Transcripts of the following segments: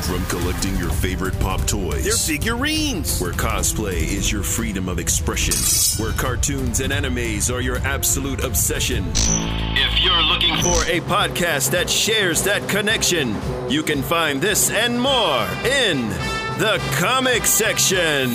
From collecting your favorite pop toys. They're figurines! Where cosplay is your freedom of expression. Where cartoons and animes are your absolute obsession. If you're looking for a podcast that shares that connection, you can find this and more in the comic section.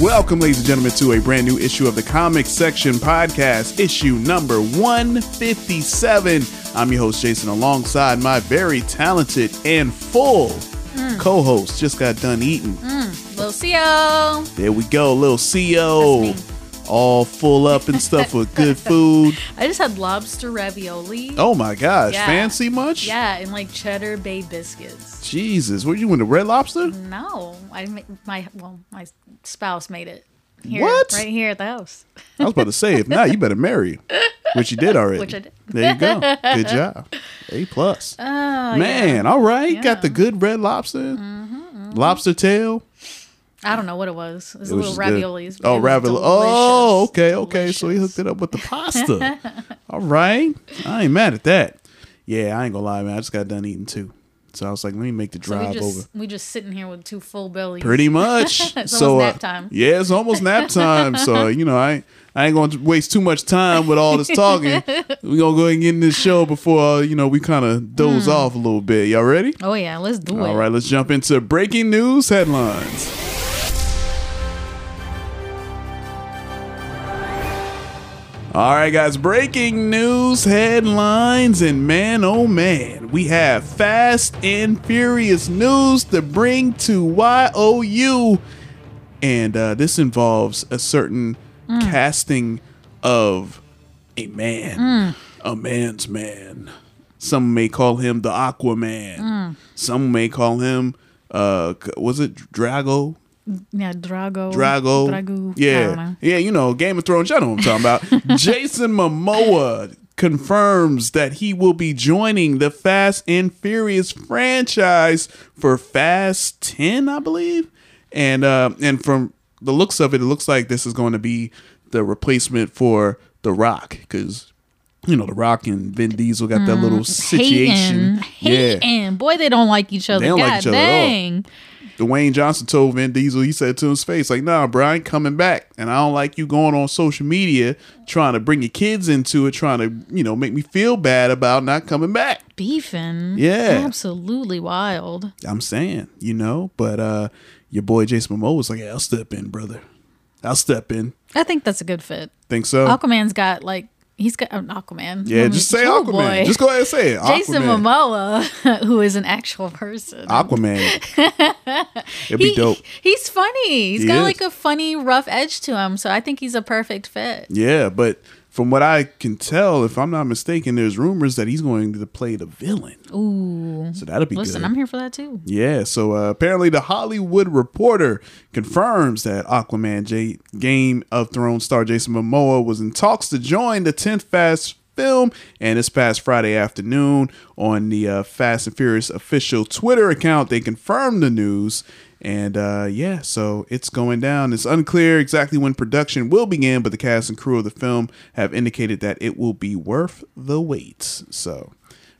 Welcome, ladies and gentlemen, to a brand new issue of the Comic Section Podcast, issue number 157. I'm your host, Jason, alongside my very talented and full mm. co host. Just got done eating. Mm, little Xio. There we go, little Xio. All full up and stuff with good food. I just had lobster ravioli. Oh my gosh, Yeah. fancy much? Yeah, and like cheddar bay biscuits. Jesus, were you in the Red Lobster? No, I my well, my spouse made it. Here, What? Right here at the house. I was about to say, if not, you better marry, which you did already. Which I did. There you go. Good job. A plus. Oh, Man, all right. Got the good red lobster. Mm-hmm, mm-hmm. Lobster tail. I don't know what it was. It was It a was little raviolis. Oh, ravioli. Oh, delicious. okay, okay. So he hooked it up with the pasta. all right. I ain't mad at that. Yeah, I ain't gonna lie, man. I just got done eating too. So I was like, let me make the So we drive just over. we just sitting here with two full bellies. Pretty much. It's so almost uh, nap time. yeah, it's almost nap time. so you know, I I ain't gonna waste too much time with all this talking. we gonna go ahead and get in this show before uh, you know we kind of doze Hmm. off a little bit. Y'all ready? Oh yeah, let's do it. All right, let's jump into breaking news headlines. All right, guys, breaking news headlines. And man, oh man, we have fast and furious news to bring to YOU. And uh, this involves a certain casting of a man, a man's man. Some may call him the Aquaman. Some may call him, uh, was it Drago? Yeah, Drago. Drago. Drago. Yeah. Yeah, you know, Game of Thrones, y'all know what I'm talking about. Jason Momoa confirms that he will be joining the Fast and Furious franchise for Fast 10, I believe. And uh and from the looks of it, it looks like this is going to be the replacement for The Rock cuz you know, The Rock and Vin Diesel got that little situation. Hating. Hating. Boy, they don't like each other. They don't God like each other at all. Dwayne Johnson told Vin Diesel, he said to his face, like, nah, bro, I ain't coming back. And I don't like you going on social media trying to bring your kids into it, trying to, you know, make me feel bad about not coming back. Beefing. Yeah. Absolutely wild. I'm saying, you know, but uh your boy Jason Momoa was like, yeah, I'll step in, brother. I'll step in. I think that's a good fit. Think so? Aquaman's got like he's got an Aquaman. yeah, Oh, just say oh, Aquaman. boy. Just go ahead and say it. Jason Aquaman. Momoa, who is an actual person. Aquaman. It'd be He- dope. He's funny. He's He got is. like a funny, rough edge to him. So I think he's a perfect fit. Yeah, but from what I can tell, if I'm not mistaken, there's rumors that he's going to play the villain. Ooh. So that'll be Listen, good. I'm here for that too. Yeah, so uh, apparently the Hollywood Reporter confirms that Aquaman J- Game of Thrones star Jason Momoa was in talks to join the 10th Fast film and this past Friday afternoon on the uh, Fast and Furious official Twitter account they confirmed the news and uh, yeah so it's going down it's unclear exactly when production will begin but the cast and crew of the film have indicated that it will be worth the wait so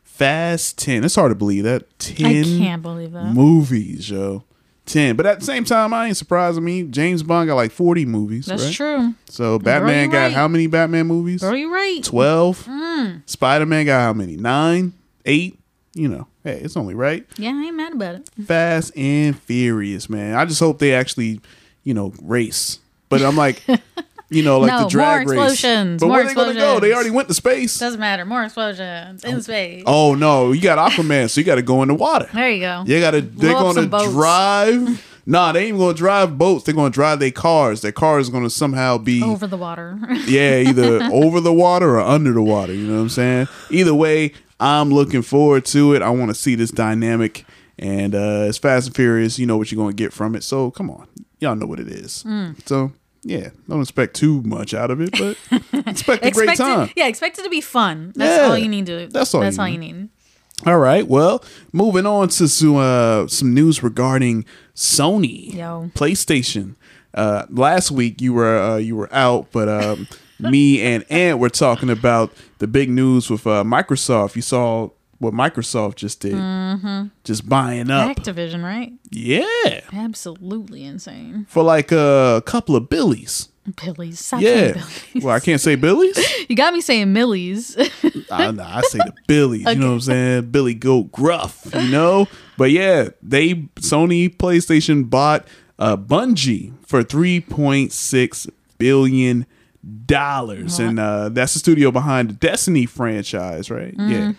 Fast 10 it's hard to believe that 10 I can't believe that. movies, yo. 10. But at the same time, I ain't surprised. I mean, James Bond got like 40 movies. That's right? true. So Batman got right. how many Batman movies? Bro, you right. 12. Mm. Spider Man got how many? Nine? Eight? You know, hey, it's only right. Yeah, I ain't mad about it. Fast and Furious, man. I just hope they actually, you know, race. But I'm like, you know, like No, the drag more race. explosions, But more where they gonna go? They already went to space. Doesn't matter. More explosions in oh. space. Oh no, you got Aquaman, so you got to go in the water. There you go. They gotta they're gonna drive. Nah, they ain't gonna drive boats. They're gonna drive their cars. Their car is gonna somehow be Over the water. yeah, either over the water or under the water. You know what I'm saying? Either way, I'm looking forward to it. I want to see this dynamic. And uh it's Fast and Furious. You know what you're gonna get from it. So come on, y'all know what it is. Mm. So yeah, don't expect too much out of it, but expect a great time. it, yeah, expect it to be fun. That's Yeah, all you need to. that's all That's you all need. you need. All right. Well, moving on to some, uh, some news regarding Sony, Yo. PlayStation. Uh, last week you were uh, you were out, but um, me and Ant were talking about the big news with uh, Microsoft. You saw what Microsoft just did, Mm-hmm. just buying up, Activision, right? yeah, Absolutely insane. for like a couple of billies. Billies. Stop Yeah. Billies. Well, I can't say billies. You got me saying millies. I, nah, I say the Billies. You know what I'm saying? Billy Goat Gruff. You know. But yeah, they Sony PlayStation bought uh, Bungie for 3.6 billion dollars, and uh, that's the studio behind the Destiny franchise, right? yeah,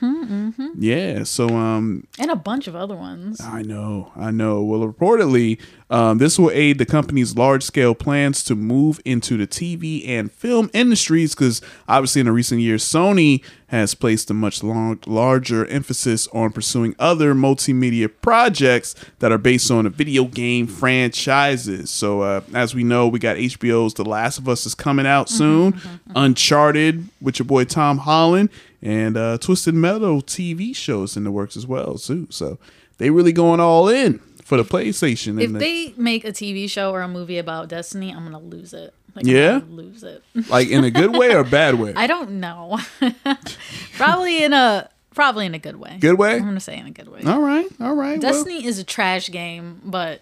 yeah. So um, and a bunch of other ones. I know, I know. Well, reportedly, um, this will aid the company's large scale plans to move into the TV and film industries because obviously, in the recent years, Sony has placed a much long, larger emphasis on pursuing other multimedia projects that are based on the video game franchises. So, uh, as we know, we got HBO's The Last of Us is coming out soon, Uncharted with your boy Tom Holland, and uh, Twisted Metal TV shows in the works as well, too. So, they really going all in for the PlayStation. If and the- they make a TV show or a movie about Destiny, I'm gonna lose it. Like, Yeah? Lose it. like in a good way or bad way? I don't know. probably in a probably in a good way. Good way? I'm gonna say in a good way. All right, all right. well, Destiny is a trash game, but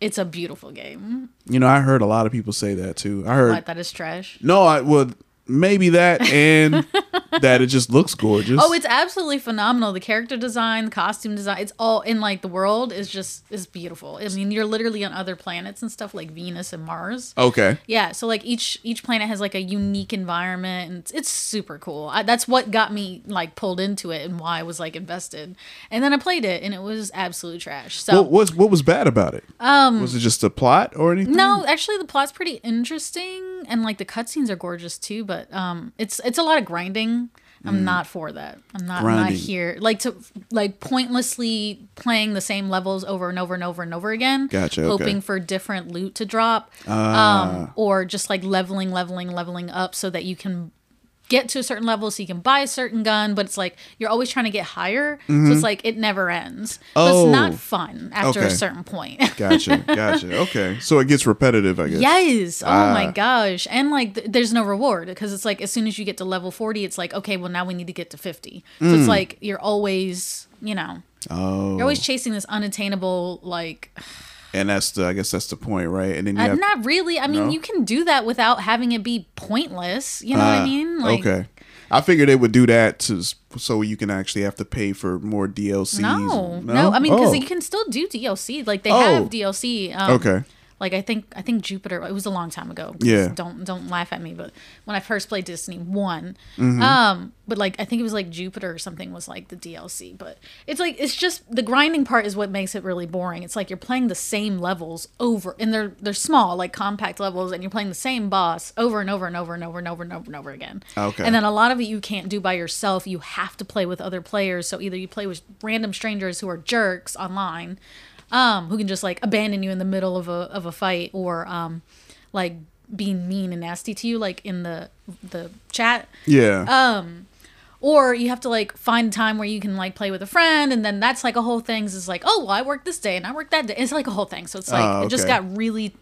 it's a beautiful game. you know, I heard a lot of people say that too. I heard What that is trash. no, I well maybe that and that it just looks gorgeous. Oh, it's absolutely phenomenal. The character design, the costume design, it's all in like the world is just is beautiful. I mean, you're literally on other planets and stuff like Venus and Mars. okay. Yeah, so like each each planet has like a unique environment and it's, it's super cool. I, that's what got me like pulled into it and why I was like invested. And then I played it and it was absolute trash. So What was what was bad about it? Um, was it just the plot or anything? no, actually the plot's pretty interesting and like the cutscenes are gorgeous too, but um it's it's a lot of grinding. I'm not for that. I'm not I'm not Mm. Here like to like pointlessly playing the same levels over and over and over and over again. Gotcha, okay. Ah. Hoping for different loot to drop. Um or just like leveling, leveling, leveling up so that you can get to a certain level so you can buy a certain gun, but it's like you're always trying to get higher. So it's like it never ends. So Mm-hmm. Oh. it's not fun after a certain point. Gotcha, gotcha. Okay, so it gets repetitive, I guess. Yes. Oh Ah. my gosh. And like, th- there's no reward because it's like as soon as you get to level 40, it's like, okay, well, now we need to get to 50. So it's like you're always, you know. Oh, you're always chasing this unattainable, like, and that's the I guess that's the point, right? And then you uh, have not really. I mean, No? you can do that without having it be pointless. You know what Ah, I mean? Like, okay. I figured they would do that to so you can actually have to pay for more DLCs. No, no, I mean, because Oh. you can still do DLC. Like they Oh. have DLC. Um, Okay. Like I think I think Jupiter. It was a long time ago. Yeah. Don't don't laugh at me. But when I first played Destiny one, Mm-hmm. um, but like I think it was like Jupiter or something was like the DLC. But it's like it's just the grinding part is what makes it really boring. It's like you're playing the same levels over, and they're they're small like compact levels, and you're playing the same boss over and over and over and over and over and over and over again. Okay. And then a lot of it you can't do by yourself. You have to play with other players. So either you play with random strangers who are jerks online, um, who can just like abandon you in the middle of a of a fight, or um, like being mean and nasty to you, like in the the chat. Yeah. Uh, Or you have to like find a time where you can like play with a friend, and then that's like a whole thing. Is like, oh, well, I work this day and I work that day. It's like a whole thing. So it's like Oh, it just got really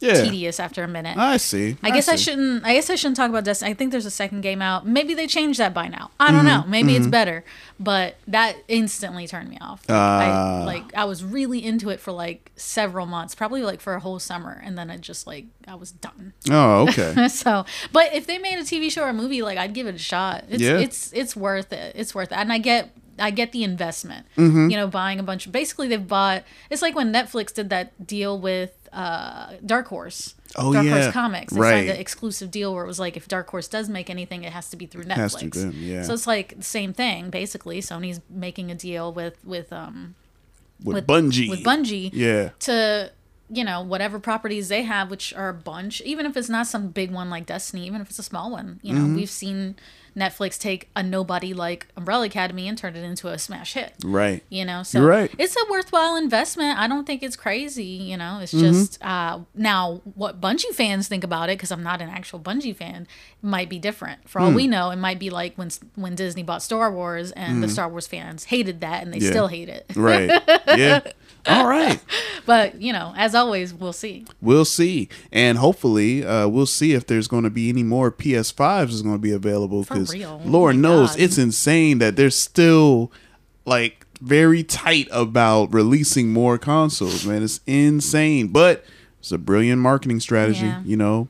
yeah. tedious after a minute. I see. I guess I shouldn't. I guess I shouldn't talk about Destiny. I think there's a second game out. Maybe they changed that by now. I don't Mm-hmm. know. Maybe it's better. But that instantly turned me off. Like, Ah. I like I was really into it for like several months, probably like for a whole summer, and then it just like I was done. Oh, okay. so, but if they made a TV show or a movie, like I'd give it a shot. It's Yeah. it's it's worth it. It's worth it. And I get I get the investment. Mm-hmm. You know, buying a bunch of basically they've bought it's like when Netflix did that deal with uh Dark Horse. Oh, Dark yeah. Horse Comics. They Right. signed the exclusive deal where it was like if Dark Horse does make anything, it has to be through Netflix. Has to be, yeah. So it's like the same thing, basically. Sony's making a deal with with um With, with Bungie. with Bungie Yeah. to you know whatever properties they have which are a bunch even if it's not some big one like destiny even if it's a small one you know Mm-hmm. we've seen Netflix take a nobody like Umbrella Academy and turn it into a smash hit. Right. You know, so You're right. it's a worthwhile investment. I don't think it's crazy. You know, it's Mm-hmm. just uh, now what Bungie fans think about it because I'm not an actual Bungie fan might be different. For all Hmm. we know, it might be like when when Disney bought Star Wars and the Star Wars fans hated that and they. Yeah. still hate it. Right. Yeah. All right. But you know, as always, we'll see. We'll see, and hopefully, uh, we'll see if there's going to be any more PS5s is going to be available. Because real. Lord Oh knows God. it's insane that they're still like very tight about releasing more consoles. Man, it's insane, but it's a brilliant marketing strategy. Yeah. You know,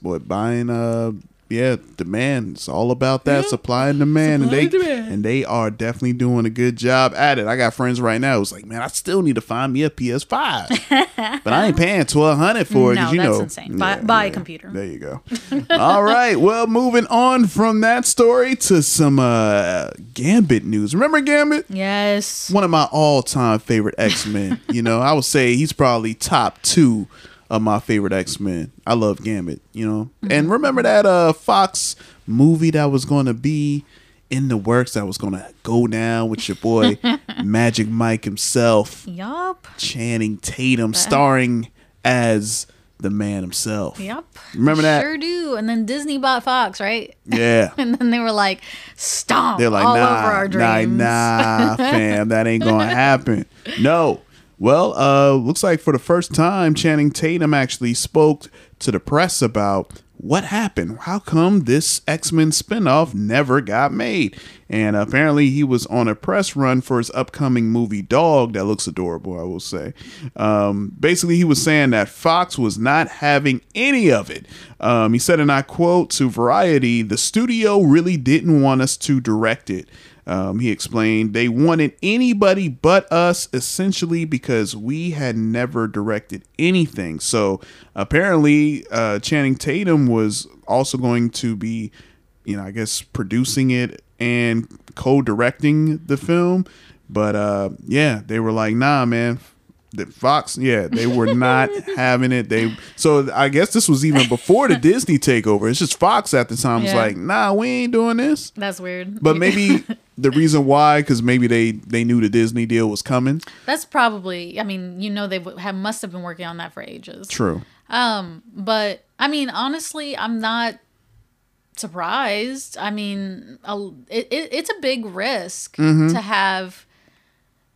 what buying uh yeah demand. It's all about that supply and demand, Supply and and they and they are definitely doing a good job at it. I got friends right now who's like, man, I still need to find me a PS5, but I ain't paying twelve hundred for it. No, you that's know, insane. Buy- buy a computer. There you go. all right, well, moving on from that story to some uh Gambit news. Remember Gambit? Yes. one of my all-time favorite X-Men. you know, I would say he's probably top two of my favorite X-Men. I love Gambit, you know. And remember that uh Fox movie that was going to be in the works that was going to go down with your boy Magic Mike himself, Yup. Channing Tatum starring as the man himself. Yep. Remember that? Sure do. And then Disney bought Fox, right? Yeah. And then they were like, stomp They're like, all nah, over our nah, nah, fam, that ain't gonna happen. No. Well, uh, looks like for the first time, Channing Tatum actually spoke to the press about what happened. How come this X Men spinoff never got made? And apparently, he was on a press run for his upcoming movie Dog that looks adorable, I will say. Um, basically, he was saying that Fox was not having any of it. Um, he said, and I quote to Variety, the studio really didn't want us to direct it. Um, he explained they wanted anybody but us, essentially because we had never directed anything. So apparently, uh, Channing Tatum was also going to be, you know, I guess producing it and co-directing the film. But uh, yeah, they were like, "Nah, man." The Fox, yeah, they were not having it. They so I guess this was even before the Disney takeover. It's just Fox at the time was Yeah. like, "Nah, we ain't doing this." That's weird. But maybe the reason why, because maybe they they knew the Disney deal was coming. That's probably, I mean, you know, they have must have been working on that for ages. True. But I mean, honestly, I'm not surprised. I mean, a, it, it, it's a big risk Mm-hmm. to have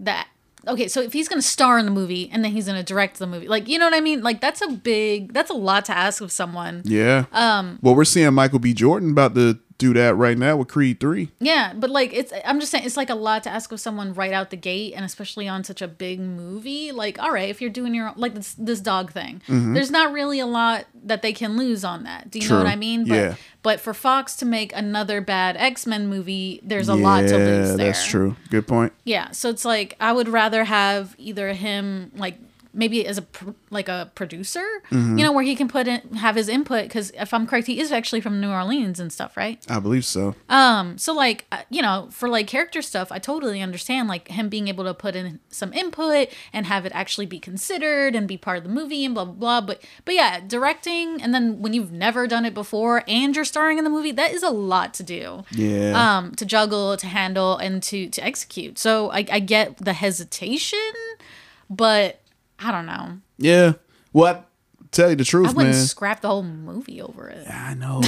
that. Okay, so if he's going to star in the movie and then he's going to direct the movie, like you know what I mean? Like that's a big, that's a lot to ask of someone. Yeah. Um. Well, we're seeing Michael B. Jordan about to do that right now with Creed Three. Yeah, but like it's I'm just saying it's like a lot to ask of someone right out the gate and especially on such a big movie. Like, all right, if you're doing your like this this dog thing, there's not really a lot that they can lose on that. Do you know what Mm-hmm. I mean? But Yeah. but for Fox to make another bad X-Men movie, there's a lot to lose there. that's true. Good point. Yeah, so it's like I would rather have either him like maybe as a pr- like a producer, Mm-hmm. you know, where he can put in have his input because if I'm correct, he is actually from New Orleans and stuff, right? I believe so. Um, So like uh, you know, for like character stuff, I totally understand like him being able to put in some input and have it actually be considered and be part of the movie and blah blah blah. But but yeah, directing and then when you've never done it before and you're starring in the movie, that is a lot to do. Yeah. Um, to juggle, to handle, and to to execute. So I, I get the hesitation, but I don't know. yeah. What? Tell you the truth, I wouldn't man. scrap the whole movie over it. I know.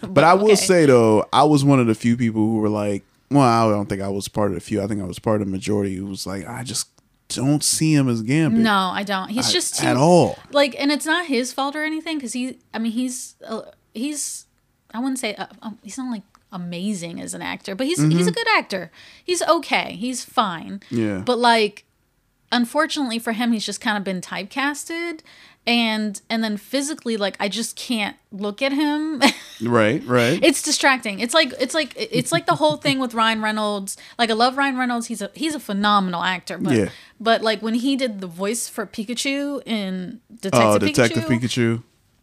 but I will okay. say though, I was one of the few people who were like, well, I don't think I was part of the few. I think I was part of the majority who was like, I just don't see him as Gambit. No, I don't. He's just too, at all. like and it's not his fault or anything because he i mean he's uh, he's i wouldn't say uh, um, he's not like amazing as an actor but he's he's a good actor he's okay he's fine Yeah. but like unfortunately for him he's just kind of been typecasted and and then physically like i just can't look at him Right, right. it's distracting it's like it's like it's like the whole thing with ryan reynolds like i love ryan reynolds he's a he's a phenomenal actor but Yeah. but like when he did the voice for pikachu in oh, detective oh, pikachu Detective Pikachu.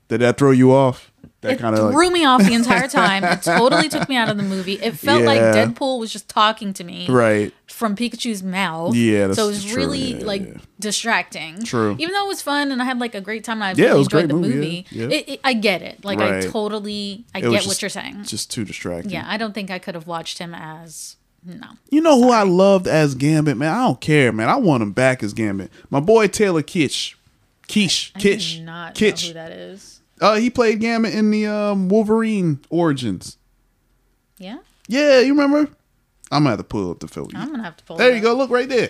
Did that throw you off? that it kind of threw like, me off the entire time. It totally took me out of the movie. It felt like Deadpool was just talking to me right. From Pikachu's mouth. Yeah, so it was true. really Yeah, like yeah. distracting. True. Even though it was fun and I had like a great time and I Yeah, it really was a great enjoyed the movie, movie. It, it, I get it. Like I totally, I It get was what you're saying. Just too distracting. yeah, I don't think I could have watched him as no. You know who I loved as Gambit, man? I don't care, man. I want him back as Gambit. My boy Taylor Kitsch. I Kitsch. not Kitsch. who that is. Uh, he played Gambit in the um, Wolverine Origins. Yeah, Yeah, you remember? I'm gonna have to pull up the film. I'm gonna have to pull. There you up. go. Look right there.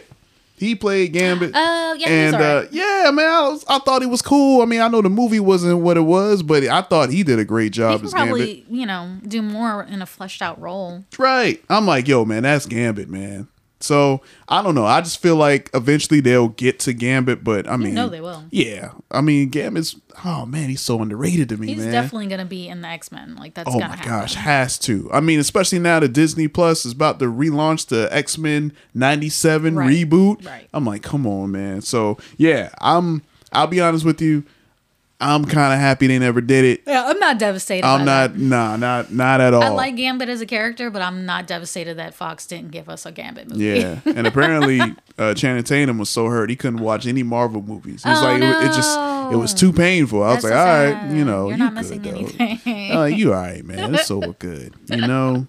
He played Gambit. Oh, yeah, and uh, yeah, man, I, was, I thought he was cool. I mean, I know the movie wasn't what it was, but I thought he did a great He job can as Gambit. probably, you know, do more in a fleshed out role. Right. I'm like, yo, man, that's Gambit, man. So I don't know. I just feel like eventually they'll get to Gambit, but I mean, know they will. Yeah, I mean, Gambit's. Oh man, he's so underrated to me, He's man. definitely gonna be in the X Men. Like that's Oh gonna my happen. gosh, has to. I mean, especially now that Disney Plus is about to relaunch the X Men '97 Right. reboot. Right. I'm like, come on, man. So yeah, I'm. I'll be honest with you. I'm kind of happy they never did it. Yeah, I'm not devastated. I'm not. That. Nah, not not at all. I like Gambit as a character, but I'm not devastated that Fox didn't give us a Gambit movie. Yeah, and apparently uh, Channing Tatum was so hurt he couldn't watch any Marvel movies. It was Oh, like it, it just it was too painful. I was like, all right, you know, You're you not good missing though. anything. Uh, you all right, man. It's so good. You know,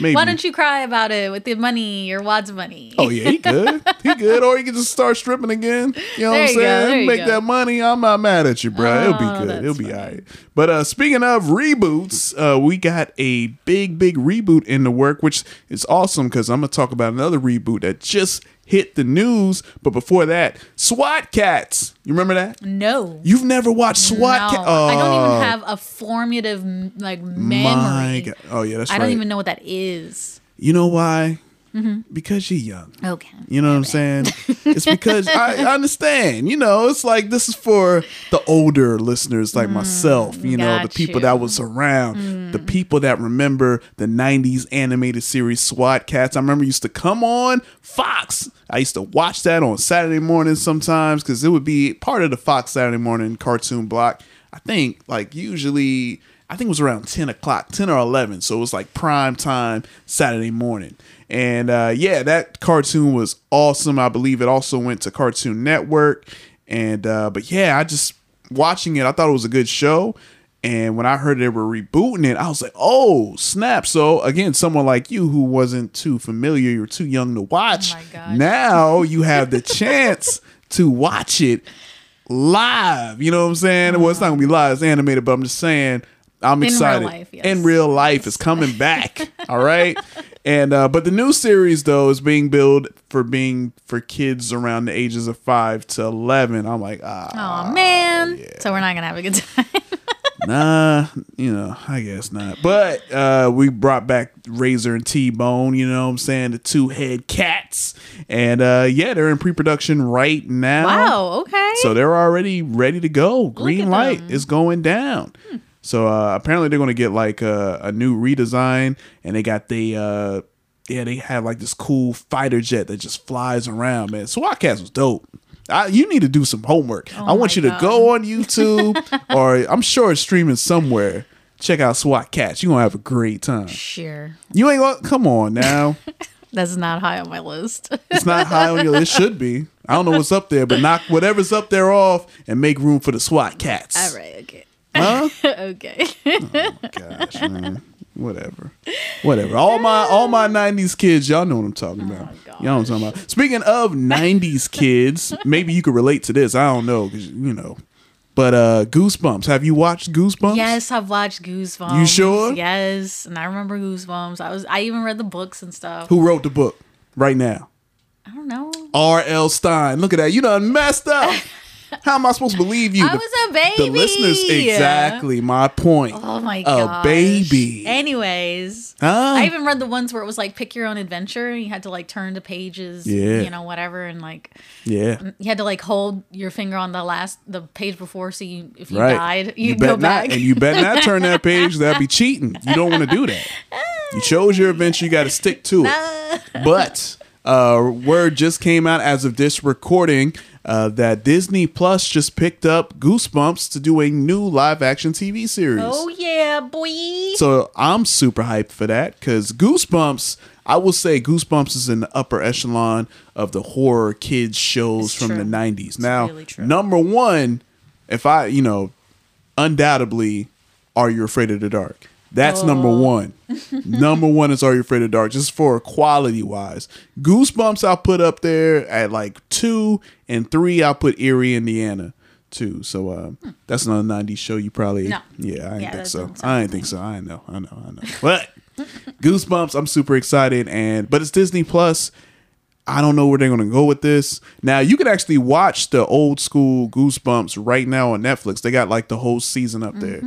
maybe. Why don't you cry about it with the money, your wads money? Oh yeah, he good. He good. Or he can just start stripping again. You know what I'm you saying? Make go. that money. I'm not mad at you, bro. It'll Oh, be good. It'll be funny. all right. But uh speaking of reboots, uh we got a big, big reboot in the work, which is awesome because I'm gonna talk about another reboot that just hit the news. But before that, SWAT Kats. You remember that? no. You've never watched SWAT no, Kats? I don't Oh, even have a formative like memory. My God. Oh yeah, that's I right. don't even know what that is. You know why? Mm-hmm. Because you're young. Okay. You know what I'm saying? It's because I, I understand. You know, it's like this is for the older listeners like mm, myself, you know, the people you. that was around, the mm. people that remember the 90s animated series SWAT Kats. I remember it used to come on Fox. I used to watch that on Saturday mornings sometimes because it would be part of the Fox Saturday morning cartoon block. I think like usually I think it was around 10 o'clock, 10 or 11. So it was like prime time Saturday morning. And uh, yeah, that cartoon was awesome. I believe it also went to Cartoon Network. And, uh, but yeah, I just watching it, I thought it was a good show. And when I heard they were rebooting it, I was like, oh, snap. So again, someone like you who wasn't too familiar, you're too young to watch. Oh. Now you have the chance to watch it live. You know what I'm saying? Well, it's not gonna be live, it's animated, but I'm just saying I'm real excited. life, yes. In real life, it's coming back. all right. And uh, but the new series though is being billed for being for kids around the ages of five to eleven. I'm like, ah, Oh man. So we're not gonna have a good time. nah, you know, I guess not. But uh, we brought back Razor and T Bone, you know what I'm saying? The two head cats. And uh, yeah, they're in pre production right now. wow. Okay. So they're already ready to go. Green light them. is going down. So uh, apparently they're going to get like a, a new redesign, and they got the uh, yeah they have like this cool fighter jet that just flies around. Man, SWAT Kats was dope. I, you need to do some homework. I want Oh you to go on YouTube, or I'm sure it's streaming somewhere. Check out SWAT Kats. You're gonna have a great time. sure. You ain't gonna come on now. That's not high on my list. It's not high on your list. It should be. I don't know what's up there, but knock whatever's up there off and make room for the SWAT Kats. All right. Okay. Huh? okay. Gosh, man. Whatever. Whatever. All my all my nineties kids, y'all know what I'm talking about. y'all know what I'm talking about. Speaking of nineties kids, maybe you could relate to this. I don't know, cause you know. But uh Goosebumps. Have you watched Goosebumps? Yes, I've watched Goosebumps. You sure? Yes, and I remember Goosebumps. I was I even read the books and stuff. Who wrote the book right now? I don't know. R.L. Stine. Look at that. You done messed up. How am I supposed to believe you? I The- was a baby. The listeners, exactly my point. Oh my god, A baby. Anyways, Huh? I even read the ones where it was like pick your own adventure. And you had to like turn to pages, Yeah. you know, whatever, and like Yeah. Mm, you had to like hold your finger on the last the page before, so you if you right. died, you bet go back. not, and you better not turn that page. That'd be cheating. You don't want to do that. You chose your adventure. You got to stick to it. But uh, word just came out as of this recording uh, that Disney Plus just picked up Goosebumps to do a new live action TV series. oh yeah, boy. So I'm super hyped for that because Goosebumps, I will say Goosebumps is in the upper echelon of the horror kids shows It's from true. the 90s. now, really number one, if I, you know, undoubtedly, Are You Afraid of the Dark? That's number Oh. one. number one is Are You Afraid of Dark? Just for quality wise. Goosebumps, I'll put up there at like two, and three, I'll put Eerie, Indiana. Too. So uh, that's another '90s show. You probably, Hmm. No. yeah, I didn't Yeah, think so. I didn't think so. I know, I know, I know. But Goosebumps, I'm super excited, and but it's Disney Plus. I don't know where they're gonna go with this. Now you can actually watch the old school Goosebumps right now on Netflix. They got like the whole season up there,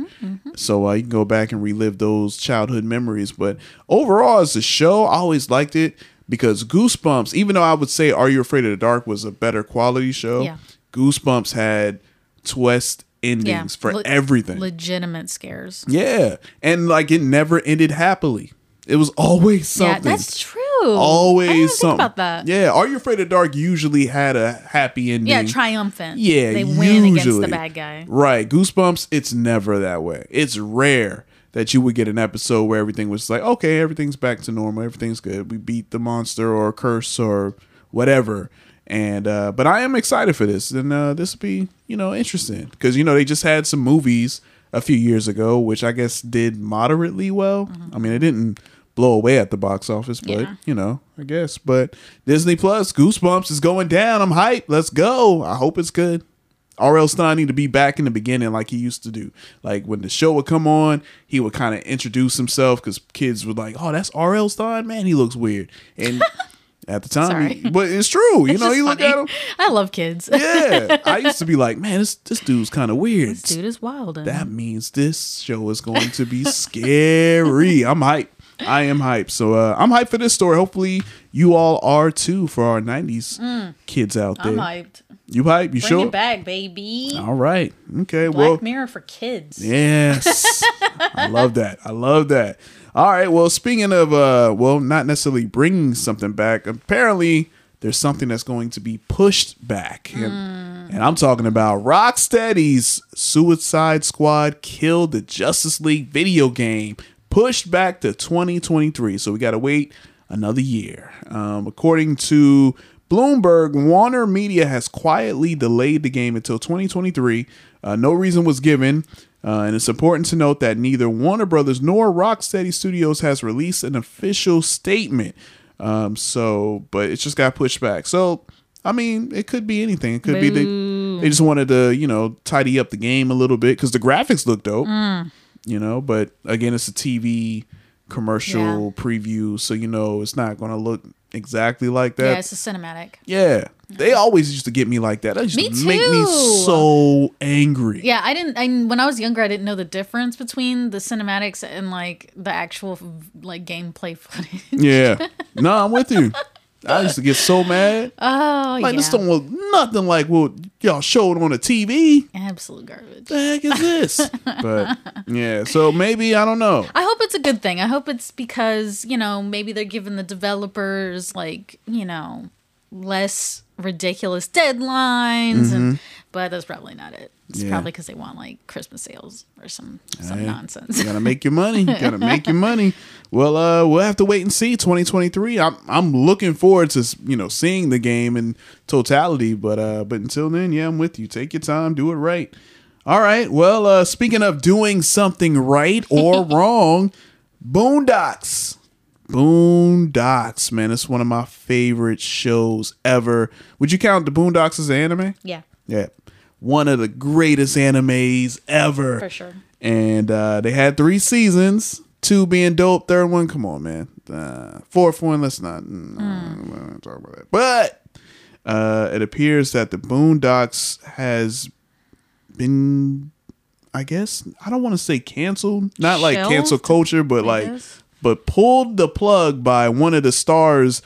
so uh, you can go back and relive those childhood memories. But overall, as a show, I always liked it because Goosebumps. Even though I would say Are You Afraid of the Dark was a better quality show, Yeah. Goosebumps had twist endings for Le- everything. Legitimate scares. Yeah, and like it never ended happily. It was always something. Yeah, that's true. Always I didn't think something about that. Yeah, Are You Afraid of Dark usually had a happy ending. Yeah, triumphant. Yeah, they win against usually. the bad guy. Right. Goosebumps, it's never that way. It's rare that you would get an episode where everything was like, okay, everything's back to normal, everything's good. We beat the monster or curse or whatever. And uh but I am excited for this. And uh this will be, you know, interesting. Because you know, they just had some movies a few years ago, which I guess did moderately well. I mean, it didn't blow away at the box office, but Mm-hmm. Yeah. you know, I guess. But Disney Plus, Goosebumps is going down. I'm hyped. Let's go. I hope it's good. R.L. Stine need to be back in the beginning like he used to do. Like when the show would come on, he would kind of introduce himself because kids were like, "Oh, that's R.L. Stine, man. He looks weird." And at the time, Sorry. he- but it's true. You It's know, you look funny. at him. I love kids. Yeah, I used to be like, "Man, this this dude's kind of weird." this dude is wild. That means this show is going to be scary. I'm hyped. I am hyped. So uh, I'm hyped for this story. Hopefully you all are too for our 90s kids out there. Mm. I'm hyped. You hyped? You Bring sure? it back, baby. All right. Okay. Black well, Mirror for kids. yes. I love that. I love that. All right. Well, speaking of, uh, well, not necessarily bringing something back. Apparently, there's something that's going to be pushed back, and, and I'm talking about Rocksteady's Suicide Squad killed the Justice League video game, pushed back to 2023. So we got to wait another year. Um, according to Bloomberg, Warner Media has quietly delayed the game until 2023. Uh, no reason was given. Uh, and it's important to note that neither Warner Brothers nor Rocksteady Studios has released an official statement. Um, so, but it's just got pushed back. So, I mean, it could be anything. It could be they, they just wanted to, you know, tidy up the game a little bit because the graphics look dope, you know. But again, it's a TV commercial Yeah. preview, so you know it's not going to look exactly like that. Yeah, it's a cinematic. Yeah, they always used to get me like that. That used Me to make me so angry. Yeah, I didn't. I when I was younger, I didn't know the difference between the cinematics and like the actual like gameplay footage. Yeah. No, I'm with you. I used to get so mad. Oh Like yeah, this don't look nothing like what y'all showed on the TV. absolute garbage. The heck is this? but yeah, so maybe I don't know. I hope it's a good thing. I hope it's because, you know, maybe they're giving the developers like, you know, less ridiculous deadlines and but that's probably not it. It's Yeah. probably because they want like Christmas sales or some some Hey, nonsense. You gotta make your money. You gotta make your money. Well, uh, we'll have to wait and see. 2023. I'm I'm looking forward to you know seeing the game in totality. But uh, but until then, yeah, I'm with you. Take your time. Do it right. All right. Well, uh, speaking of doing something right or wrong, Boondocks. Boondocks, man, it's one of my favorite shows ever. Would you count the Boondocks as an anime? yeah, Yeah. One of the greatest animes ever. for sure. And uh, they had three seasons, two being dope, third one, come on, man. Uh, fourth one, let's not, mm, we're talk about that. But uh, it appears that the Boondocks has been, I guess, I don't want to say canceled, not like Shelved, cancel culture, but I like, guess. But pulled the plug by one of the stars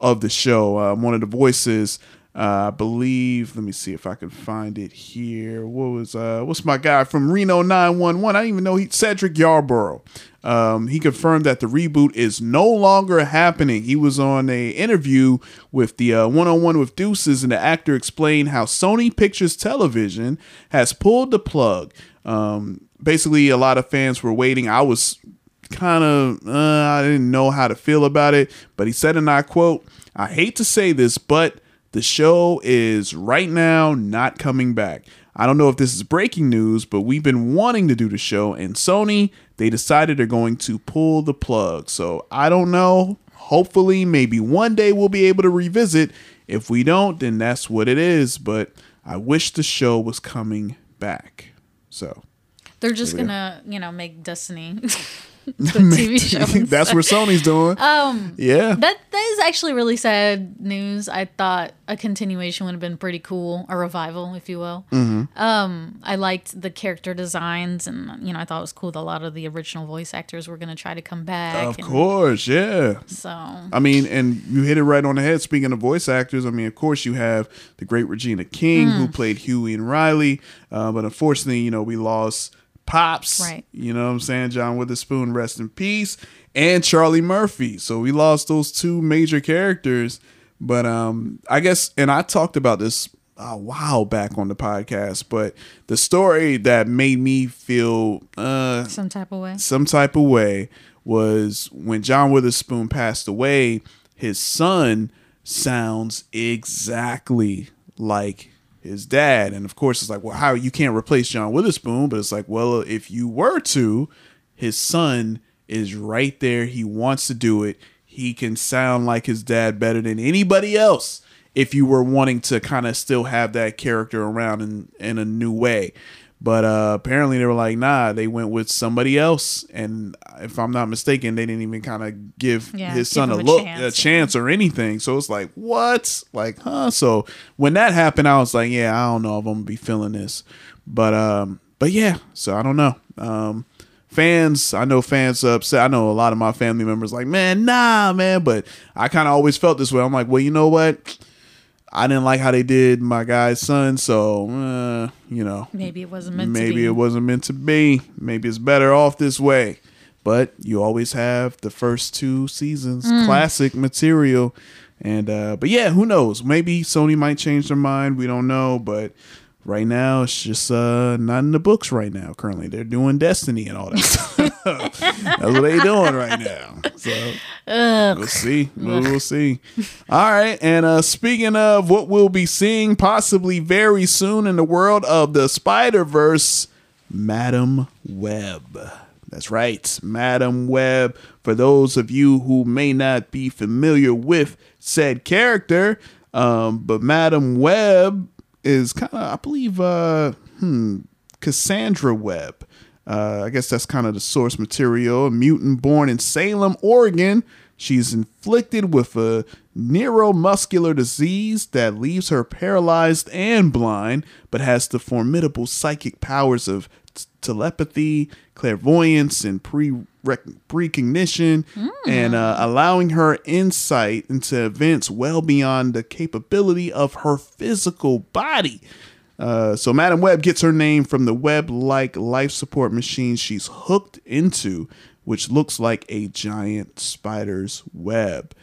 of the show, um, one of the voices. Uh, I believe. Let me see if I can find it here. What was uh, what's my guy from Reno 911? I didn't even know he Cedric Yarbrough. Um, he confirmed that the reboot is no longer happening. He was on a interview with the uh, one-on-one with Deuces, and the actor explained how Sony Pictures Television has pulled the plug. Um, basically a lot of fans were waiting. I was kind of uh, I didn't know how to feel about it, but he said, and I quote, "I hate to say this, but the show is right now not coming back." I don't know if this is breaking news, but we've been wanting to do the show, and Sony they decided they're going to pull the plug. So I don't know. Hopefully, maybe one day we'll be able to revisit. If we don't, then that's what it is. But I wish the show was coming back. So They're just we go. gonna, you know, make Destiny TV that's what Sony's doing. Um, yeah. that that is actually really sad news. I thought a continuation would have been pretty cool, a revival, if you will. Mm-hmm. Um, I liked the character designs, and you know, I thought it was cool that a lot of the original voice actors were going to try to come back. of and course, yeah. So I mean, and you hit it right on the head. Speaking of voice actors, I mean, of course, you have the great Regina King Hmm. who played Huey and Riley, uh, but unfortunately, you know, we lost Pops. Right. You know what I'm saying? John Witherspoon, rest in peace, and Charlie Murphy. So we lost those two major characters. But um, I guess, and I talked about this a while back on the podcast, but the story that made me feel uh, some type of way. some type of way was when John Witherspoon passed away, his son sounds exactly like his dad. And of course, it's like, well, how you can't replace John Witherspoon, but it's like, well, if you were to, his son is right there. He wants to do it. He can sound like his dad better than anybody else if you were wanting to kind of still have that character around in, in a new way. But uh, apparently they were like, nah, they went with somebody else. And if I'm not mistaken, they didn't even kind of give Yeah, his give son a a look, chance. a chance or anything. So it's like, what? Like, huh? So when that happened, I was like, yeah, I don't know if I'm gonna be feeling this. But um, but yeah, so I don't know. Um fans, I know fans are upset. I know a lot of my family members like, man, nah, man. But I kind of always felt this way. I'm like, well, you know what? I didn't like how they did my guy's son, so uh, you know, Maybe it wasn't meant to be maybe be. it wasn't meant to be. Maybe it's better off this way. But you always have the first two seasons, Mm. classic material. And uh but yeah, who knows? Maybe Sony might change their mind. We don't know, but right now it's just uh not in the books right now. Currently, they're doing Destiny and all that. stuff. That's what they doing right now. So we'll see. We'll, we'll see. All right. And uh speaking of what we'll be seeing possibly very soon in the world of the Spider Verse, Madame Web. That's right, Madame Web. For those of you who may not be familiar with said character, um, but Madame Web is kind of, I believe, uh, hmm, Cassandra Webb. Uh, I guess that's kind of the source material. A mutant born in Salem, Oregon. She's inflicted with a neuromuscular disease that leaves her paralyzed and blind, but has the formidable psychic powers of t- telepathy, clairvoyance, and pre precognition, and uh, allowing her insight into events well beyond the capability of her physical body. Uh, so Madame Web gets her name from the web-like life support machine she's hooked into, which looks like a giant spider's web.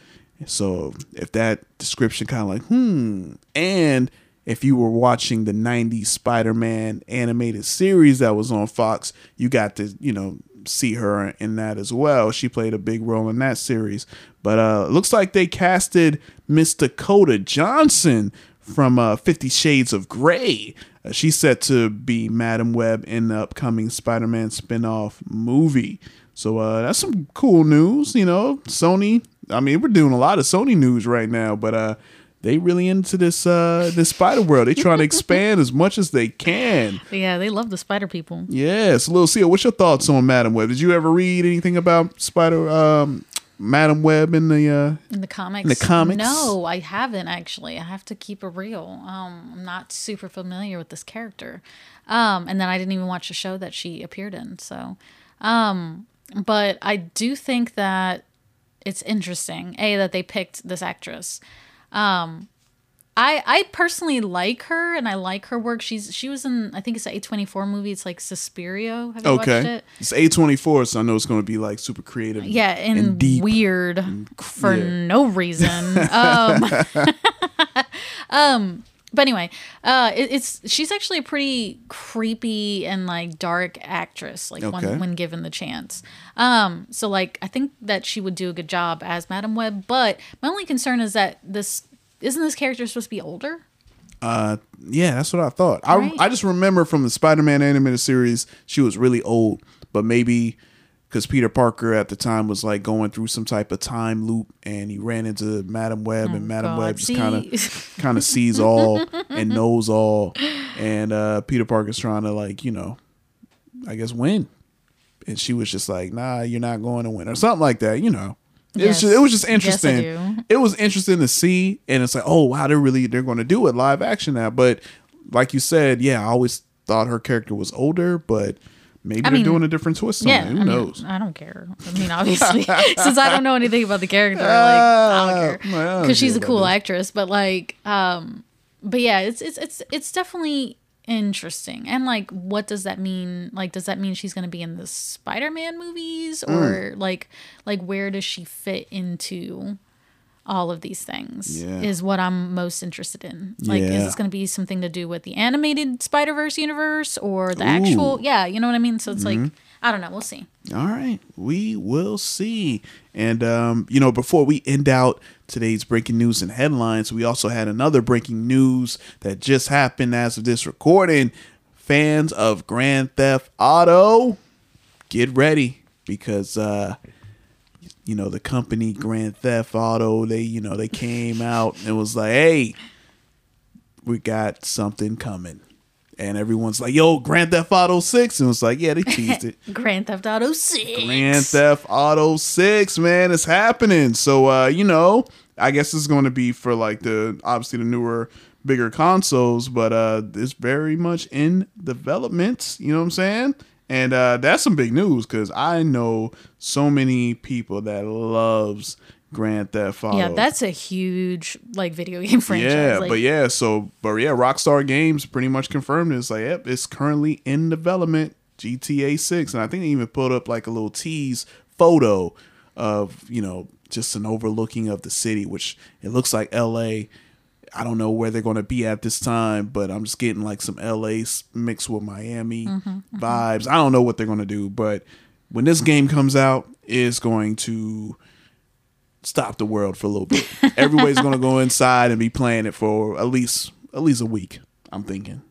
So if that description kind of like hmm, and if you were watching the 90s Spider-Man animated series that was on Fox, you got to, you know, see her in that as well. She played a big role in that series. But uh looks like they casted Miss Dakota Johnson from uh, Fifty Shades of Grey. Uh, she's set to be Madame Web in the upcoming Spider-Man spin-off movie. So uh, that's some cool news, you know. Sony, I mean, we're doing a lot of Sony news right now, but uh, they really into this uh, this Spider World. They trying to expand as much as they can. yeah, they love the spider people. Yes, Little Xio, what's your thoughts on Madame Web? Did you ever read anything about Spider um, Madame Web in the? Uh, In the comics? In the comics? No, I haven't actually. I have to keep it real. Um, I'm not super familiar with this character. Um, and then I didn't even watch the show that she appeared in. So, um, but I do think that it's interesting. A that they picked this actress. Um, I I personally like her and I like her work. She's she was in I think it's an A24 movie. It's like Suspiria. Have you watched okay, it? it's A twenty four, so I know it's going to be like super creative. Yeah, and, deep. weird for yeah. no reason. um, um, but anyway, uh, it, it's she's actually a pretty creepy and like dark actress. Like Okay. when when given the chance. Um, so like I think that she would do a good job as Madame Web. But my only concern is that this isn't this character supposed to be older? Uh, Yeah, that's what I thought. Right. I I just remember from the Spider-Man animated series, she was really old, but maybe because Peter Parker at the time was like going through some type of time loop, and he ran into Madame Web, and Madame Oh, God. Web just kind of kind of sees all and knows all, and uh, Peter Parker's trying to like you know, I guess win, and she was just like, "Nah, you're not going to win," or something like that, you know. It was Yes. just, it was just interesting do. it was interesting to see and it's like oh wow they're really they're going to do it live action now but like you said yeah i always thought her character was older but maybe I they're mean, doing a different twist on Yeah, it who I mean, knows I don't care. I mean, obviously, since I don't know anything about the character, like I Ah, don't care because she's a cool actress. But like, um, but yeah, it's it's it's it's definitely interesting. And like, what does that mean? Like, does that mean she's going to be in the Spider-Man movies, Mm. or like, like where does she fit into? all of these things Yeah. is what I'm most interested in. Like, is this going to be something to do with the animated Spider Verse universe or the actual? Yeah, you know what I mean. So it's Mm-hmm. like I don't know. We'll see. all right we will see and um you know before we end out today's breaking news and headlines we also had another breaking news that just happened as of this recording fans of grand theft auto get ready because uh you know the company grand theft auto they you know they came out and was like hey we got something coming and everyone's like yo grand theft auto 6 and it's like yeah they teased it. Grand Theft Auto Six. grand theft auto 6 man it's happening. So uh you know i guess it's going to be for like the obviously the newer bigger consoles but uh it's very much in development you know what i'm saying? And uh that's some big news because i know so many people that loves grand theft auto Yeah, that's a huge like video game franchise. yeah, like, but yeah, so but yeah, Rockstar Games pretty much confirmed it. it's like, yep, it's currently in development, GTA Six, and I think they even put up like a little tease photo of you know just an overlooking of the city, which it looks like L.A. I don't know where they're going to be at this time, but I'm just getting like some LA mixed with Miami mm-hmm, mm-hmm. vibes. I don't know what they're going to do, but when this game comes out, it's going to stop the world for a little bit. Everybody's going to go inside and be playing it for at least at least a week. I'm thinking.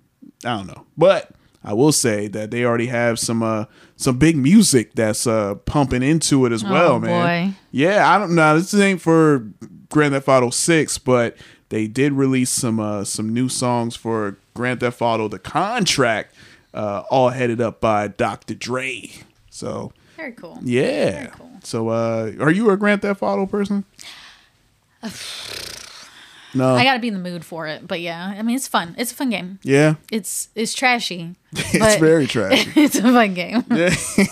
I don't know, but I will say that they already have some uh some big music that's uh pumping into it as well, man. boy. Yeah, I don't know. This ain't for Grand Theft Auto Six, but they did release some uh some new songs for Grand Theft Auto: The Contract, uh, all headed up by Dr. Dre. So very cool. yeah. Very cool. So uh, are you a Grand Theft Auto person? no. I got to be in the mood for it, but yeah, I mean it's fun. It's a fun game. yeah. It's it's trashy. It's very trashy. it's a fun game.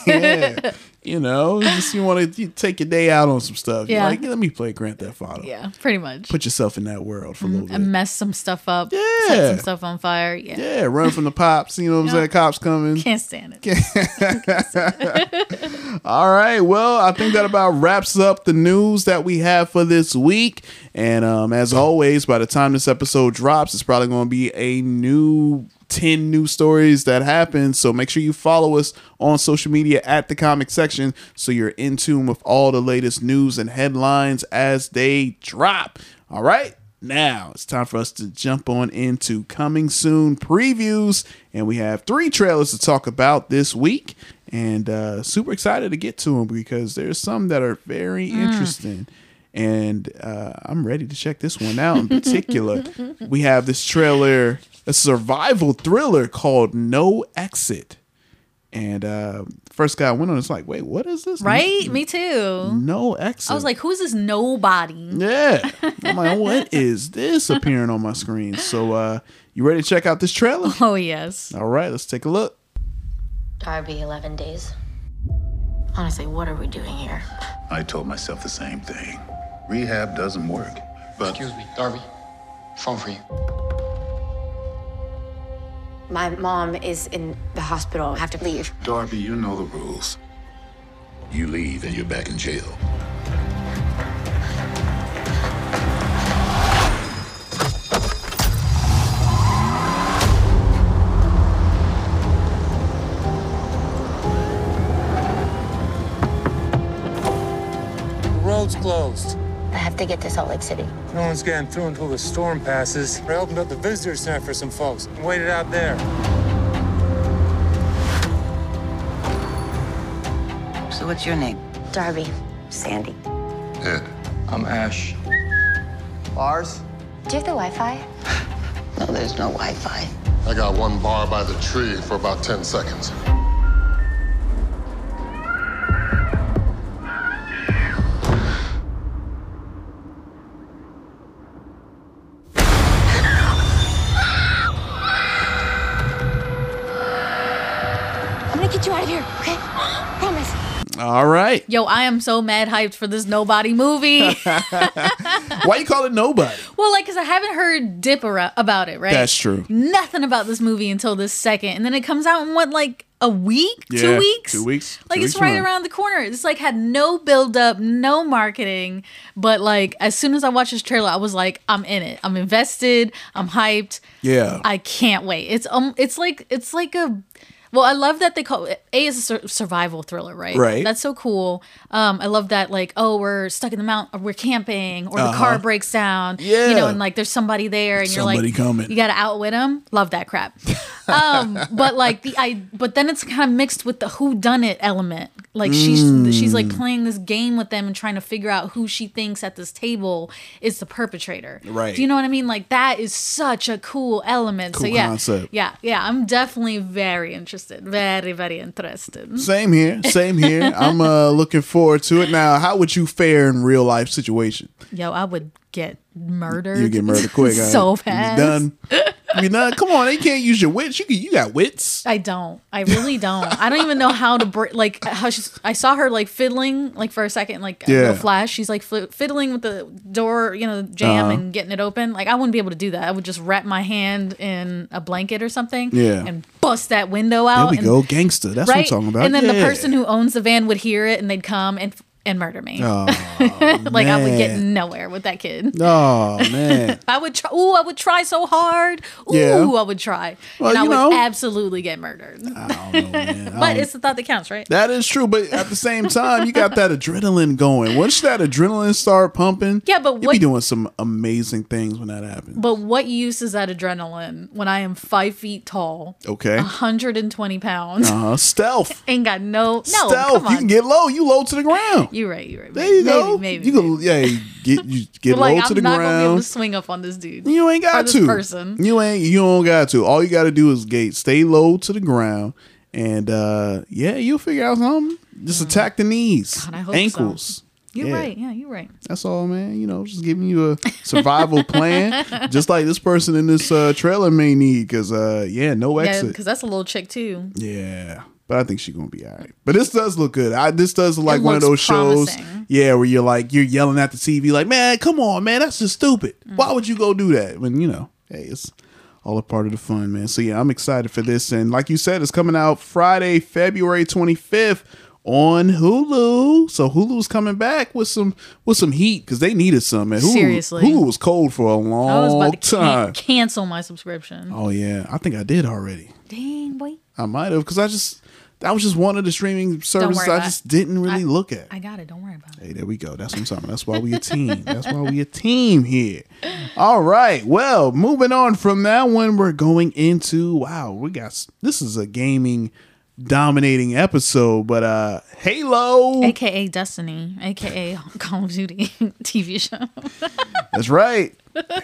yeah. You know, just you want to take your day out on some stuff. You're Yeah. like, let me play Grand Theft Auto. Yeah, pretty much. Put yourself in that world for a little bit. and mess some stuff up. Yeah. Set some stuff on fire. Yeah. Yeah, run from the pops. You know what I'm saying? Cops coming. Can't stand it. All right. Well, I think that about wraps up the news that we have for this week. And um, as always, by the time this episode drops, it's probably going to be a new 10 new stories that happen. So make sure you follow us on social media at the comic section so you're in tune with all the latest news and headlines as they drop. All right. Now it's time for us to jump on into coming soon previews. And we have three trailers to talk about this week. And uh, super excited to get to them because there's some that are very interesting. And uh, I'm ready to check this one out in particular. we have this trailer, a survival thriller called No Exit. And uh, first guy I went on, it's like, wait, what is this? right? Me too. No Exit. I was like, who is this nobody? Yeah. I'm like, what is this appearing on my screen? So uh you ready to check out this trailer? Oh yes. All right, let's take a look. Darby, 11 days. Honestly, what are we doing here? I told myself the same thing. Rehab doesn't work. But Excuse me, Darby. Phone for you. My mom is in the hospital. I have to leave. Darby, you know the rules. You leave and you're back in jail. road's closed. I have to get to Salt Lake City. No one's getting through until the storm passes. I opened up the visitor center for some folks and waited out there. So what's your name? Darby. Sandy. Ed. I'm Ash. Bars? Do you have the Wi-Fi? No, there's no Wi-Fi. I got one bar by the tree for about 10 seconds. All right. Yo, I am so mad hyped for this nobody movie. Why you call it nobody? well, like, cause I haven't heard dip about it, right? That's true. Nothing about this movie until this second, and then it comes out in what, like a week, Yeah, two weeks, two weeks, Like two it's weeks right around the corner. It's like had no build up, no marketing, but like as soon as I watched this trailer, I was like, I'm in it. I'm invested. I'm hyped. Yeah. I can't wait. It's um, it's like it's like a. Well, I love that they call it A is a survival thriller, right? Right. That's so cool. Um, I love that like, oh, we're stuck in the mountain, or we're camping, or the Uh-huh. car breaks down. Yeah. You know, and like there's somebody there, and Somebody you're like, coming. you got to outwit them. Love that crap. um, but like the I, but then it's kind of mixed with the who done it element. Like she's she's like Mm. playing this game with them and trying to figure out who she thinks at this table is the perpetrator. Right. Do you know what I mean? Like that is such a cool element. so Cool yeah, concept. yeah, yeah. I'm definitely very interested. Very, very interested. Same here. Same here. I'm uh, looking forward to it. Now, how would you fare in real life situation? Yo, I would get murdered. You get murdered quick. so You fast. Be done. You done. Come on, they can't use your wits. You can, you got wits. I don't. I really don't. I don't even know how to br- like how she's. I saw her like fiddling like for a second, like a Yeah. little flash. She's like fiddling with the door, you know, jam Uh-huh. and getting it open. Like I wouldn't be able to do that. I would just wrap my hand in a blanket or something, Yeah. and bust that window out. There we and, go, gangster. That's what I'm talking about. And then the person who owns the van would hear it and they'd come and and murder me. Oh, like I would get nowhere with that kid. Oh man. I would try. Ooh, I would try so hard. Ooh, Yeah. I would try, Well, and I you would know. absolutely get murdered. but it's the thought that counts, right? That is true, but at the same time, you got that adrenaline going. Once that adrenaline start pumping, Yeah, but you'll what- be doing some amazing things when that happens. But what use is that adrenaline when I am five feet tall, Okay. 120 pounds, Uh huh. Stealth. ain't got no no? Stealth. You can get low. You low to the ground. You right. You're right. There you maybe, go. Maybe. you can yeah, get you get like, low I'm to the not gonna be able to ground. swing up on this dude. You ain't got this to. person. You ain't. You don't got to. All you got to do is gate. Stay low to the ground, and uh yeah, you'll figure out something. Just attack the knees, Mm. God, hope so. ankles. You're Yeah. right. Yeah, you're right. That's all, man. You know, just giving you a survival plan, just like this person in this uh, trailer may need. Because, uh, yeah, no Yeah, exit. because that's a little chick too. Yeah, but I think she's gonna be all right. But this does look good. I this does look like one of those looks shows. Yeah, where you're like you're yelling at the TV, like, man, come on, man, that's just stupid. Mm. Why would you go do that? When you know, hey, it's all a part of the fun, man. So yeah, I'm excited for this, and like you said, it's coming out Friday, February 25th on Hulu. So Hulu's coming back with some with some heat because they needed some. Man, Hulu, Seriously. Hulu was cold for a I was long about to can- time. cancel my subscription. Oh yeah, I think I did already. Dang, boy. I might have because I just that was just one of the streaming services I just didn't really I- look at. I got it. Don't worry about it. hey, there we go. That's what I'm talking. about. That's why we a team. That's why we a team here. All right. Well, moving on from that one, we're going into wow. We got this is a gaming dominating episode, but uh Halo. AKA Destiny, AKA Call of Duty TV show. That's right.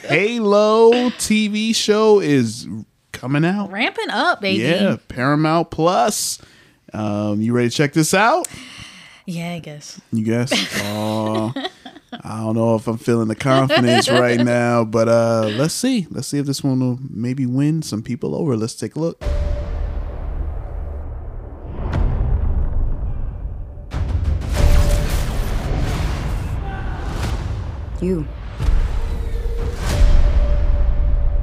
Halo TV show is coming out. Ramping up, baby. Yeah, Paramount Plus. Um, you ready to check this out? Yeah, I guess. You guess? Oh, I don't know if I'm feeling the confidence right now, but uh, let's see. Let's see if this one will maybe win some people over. Let's take a look. You.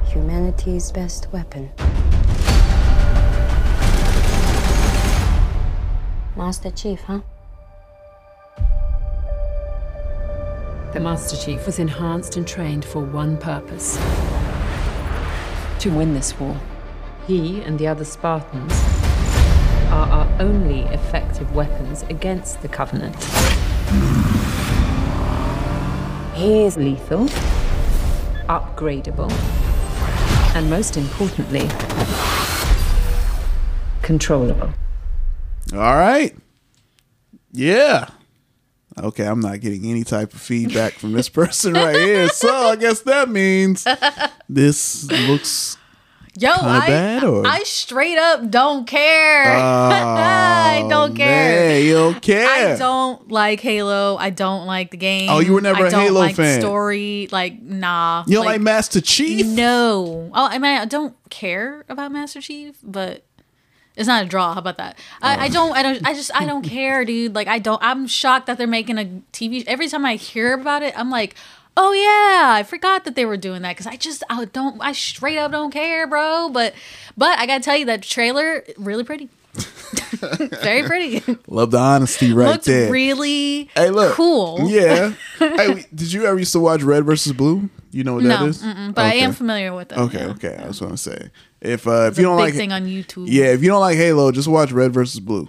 Humanity's best weapon. Master Chief, huh? The Master Chief was enhanced and trained for one purpose to win this war. He and the other Spartans are our only effective weapons against the Covenant. He is lethal, upgradable, and most importantly, controllable. All right. Yeah. Okay, I'm not getting any type of feedback from this person right here. So I guess that means this looks Yo, I, bad, or- I straight up don't care. I oh, don't care. Oh, Man, you don't care. I don't like Halo. I don't like the game. Oh, you were never I a don't Halo like fan. Story, like nah. You don't like, Master Chief? No. Oh, I mean, I don't care about Master Chief, but it's not a draw. How about that? I, Oh. I don't. I don't. I just. I don't care, dude. Like, I don't. I'm shocked that they're making a TV. Every time I hear about it, I'm like. Oh yeah, I forgot that they were doing that because I just I don't I straight up don't care, bro. But but I gotta tell you that trailer really pretty, very pretty. Love the honesty right Looks there. really hey, look. cool. Yeah. hey, did you ever used to watch Red versus Blue? You know what that no, is? mm-mm, but I am familiar with it. Okay, yeah. okay. I was gonna say if uh, if you don't like thing on YouTube. yeah, if you don't like Halo, just watch Red versus Blue,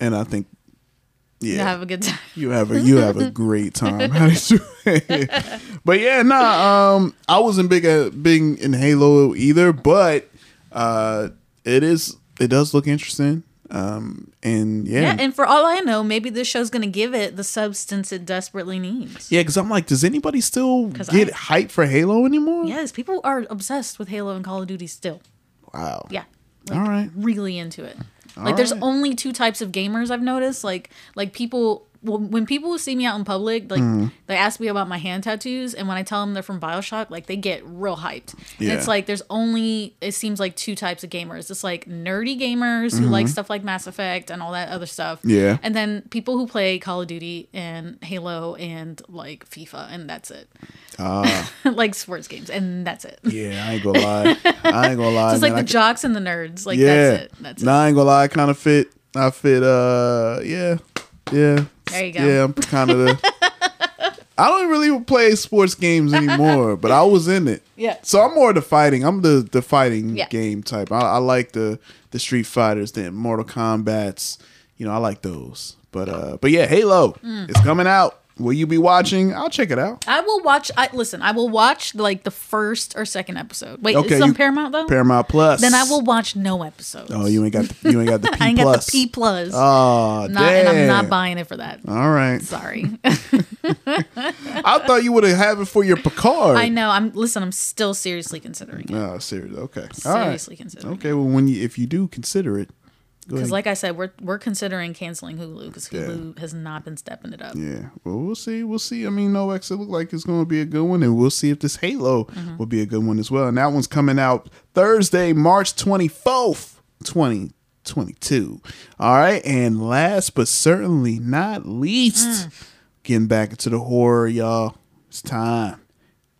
and I think You yeah, have a good time. you have a you have a great time. You- but yeah, nah. Um, I wasn't big at big in Halo either, but uh, it is it does look interesting. Um, and yeah, Yeah, and for all I know, maybe this show's gonna give it the substance it desperately needs. yeah, because I'm like, does anybody still get I- hype for Halo anymore? Yes, people are obsessed with Halo and Call of Duty still. Wow. Yeah. All right. Really into it. All like there's right. only two types of gamers I've noticed. Like like people when people see me out in public, like Mhm. they ask me about my hand tattoos, and when I tell them they're from Bioshock, like they get real hyped. And Yeah. it's like there's only it seems like two types of gamers. It's like nerdy gamers who like Mhm. stuff like Mass Effect and all that other stuff. Yeah. And then people who play Call of Duty and Halo and like FIFA, and that's it. Ah. like sports games, and that's it. Yeah, I ain't gonna lie. I ain't gonna lie. So it's like man. the I jocks and the nerds. Like yeah. that's it. That's nah, I ain't gonna lie. I kind of fit. I fit. Uh, yeah, yeah. There you go. Yeah, I'm kind of the. I don't really play sports games anymore, but I was in it. Yeah. So I'm more the fighting. I'm the the fighting Yeah. game type. I, I like the the Street Fighters, the Mortal Kombat's. You know, I like those. But uh, but yeah, Halo. Mm. It's coming out. Will you be watching? I'll check it out. I will watch. I listen. I will watch like the first or second episode. Wait, Okay, it's on you- Paramount though. Paramount Plus. Then I will watch no episodes. Oh, you ain't got the you ain't got the P I ain't got the P plus. Oh, Not- and I'm not buying it for that. All right. Sorry. I thought you would have had it for your Picard. I know. I'm listen. I'm still seriously considering it Oh, serious. Okay. All right. Seriously considering Okay. Well, when you if you do consider it, because, like I said, we're we're considering canceling Hulu because Hulu has not been stepping it up. yeah. Well, we'll see. We'll see. I mean, No X. It look like it's going to be a good one, and we'll see if this Halo Mm-hmm. will be a good one as well. And that one's coming out Thursday, March twenty fourth, twenty twenty two. All right. And last but certainly not least, Mm. getting back into the horror, y'all. It's time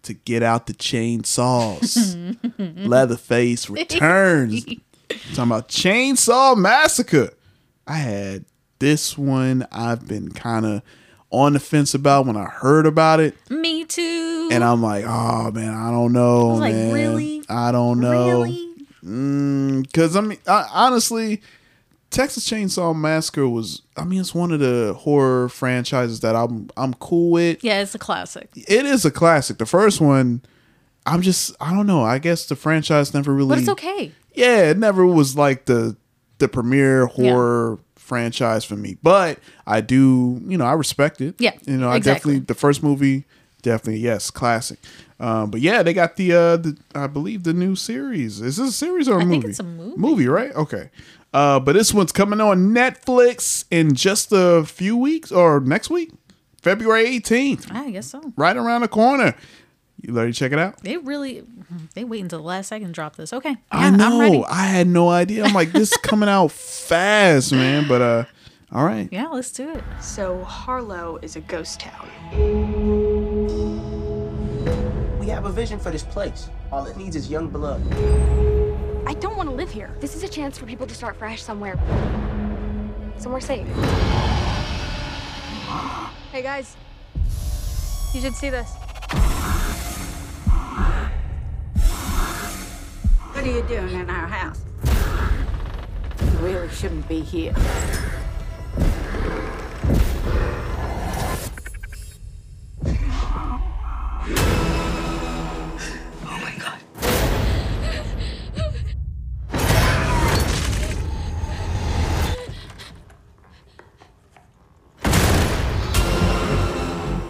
to get out the chainsaws. Leatherface returns. Talking about Chainsaw Massacre. I had this one I've been kind of on the fence about when I heard about it. Me too. And I'm like, oh man, I don't know, I like, man. really? I don't know. Because mm, I mean, I, honestly, Texas Chainsaw Massacre was. I mean, it's one of the horror franchises that I'm I'm cool with. Yeah, it's a classic. It is a classic. The first one, I'm just I don't know. I guess the franchise never really. But it's okay. Yeah, it never was like the the premier horror franchise for me. But I do, you know, I respect it. Yeah, you know, I exactly. definitely the first movie, definitely yes, classic. Um, but yeah, they got the uh, the I believe the new series. Is this a series or a I movie? think it's a movie. Movie, right? Okay. Uh, but this one's coming on Netflix in just a few weeks or next week, February 18th, I guess so. right around the corner. You ready to check it out? They really they wait until the last second to drop this. Okay. I Yeah, I'm ready. know. I had no idea. I'm like, this is coming out fast, man. But uh, all right. Yeah, let's do it. So Harlow is a ghost town. We have a vision for this place. All it needs is young blood. I don't want to live here. This is a chance for people to start fresh somewhere. Somewhere safe. Hey guys, you should see this. What are you doing in our house? You really shouldn't be here. Oh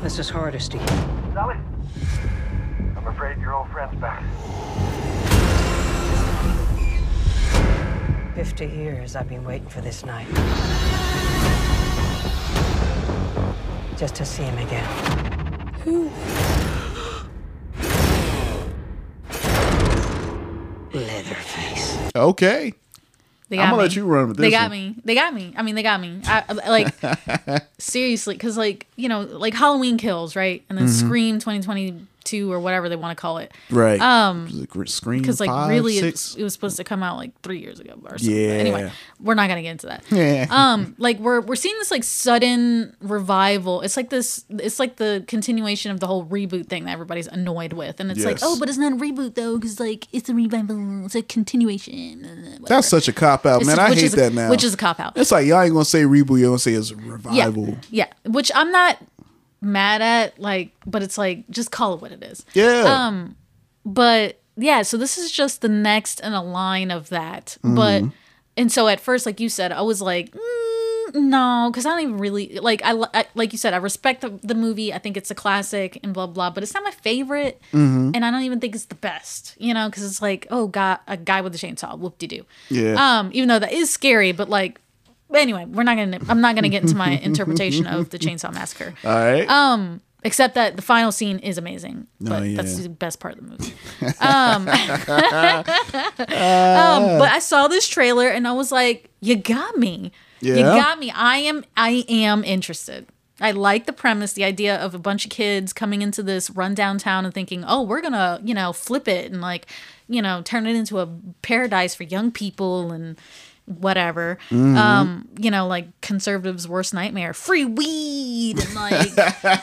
this is Hardesty. Sally, I'm afraid your old friend's back. Fifty years I've been waiting for this night. Just to see him again. Who? Leatherface. Okay. They I'm gonna me. let you run with this. They got one. me. They got me. I mean, they got me. I, I- like seriously, because like you know, like Halloween Kills, right? And then Mhm. Scream 2022 or whatever they want to call it, Right. Um, Was it gr- Scream because like five, really? It, it was supposed to come out like three years ago or something. Yeah. Anyway, we're not gonna get into that. Yeah. Um, like we're we're seeing this like sudden revival. It's like this. It's like the continuation of the whole reboot thing that everybody's annoyed with, and it's like, oh, but it's not a reboot though, because like it's a revival. It's a continuation. That's such a cop out, It's man. I hate a- that now. which is a cop-out. It's like y'all ain't gonna say reboot. You're gonna say it's revival. Yeah, yeah. Which I'm not mad at, like, but it's like just call it what it is. Yeah. Um, but yeah, so this is just the next in a line of that. But Mhm. and so at first, like you said, I was like, mm, no, because I don't even really like. I, I like you said, I respect the, the movie. I think it's a classic and blah blah. But it's not my favorite, Mhm. and I don't even think it's the best. You know, because it's like, oh god, a guy with a chainsaw, whoop de doo. Yeah. Um, even though that is scary, but like. Anyway, we're not gonna. I'm not gonna get into my interpretation of the Chainsaw Massacre. All right. Um, except that the final scene is amazing. Oh, But yeah. that's the best part of the movie. Um, um, but I saw this trailer and I was like, "You got me. You got me. I am. I am interested." I like the premise, the idea of a bunch of kids coming into this rundown town and thinking, "Oh, we're gonna, you know, flip it and like, you know, turn it into a paradise for young people and whatever." Mhm. Um, you know, like conservatives' worst nightmare: free weed and like,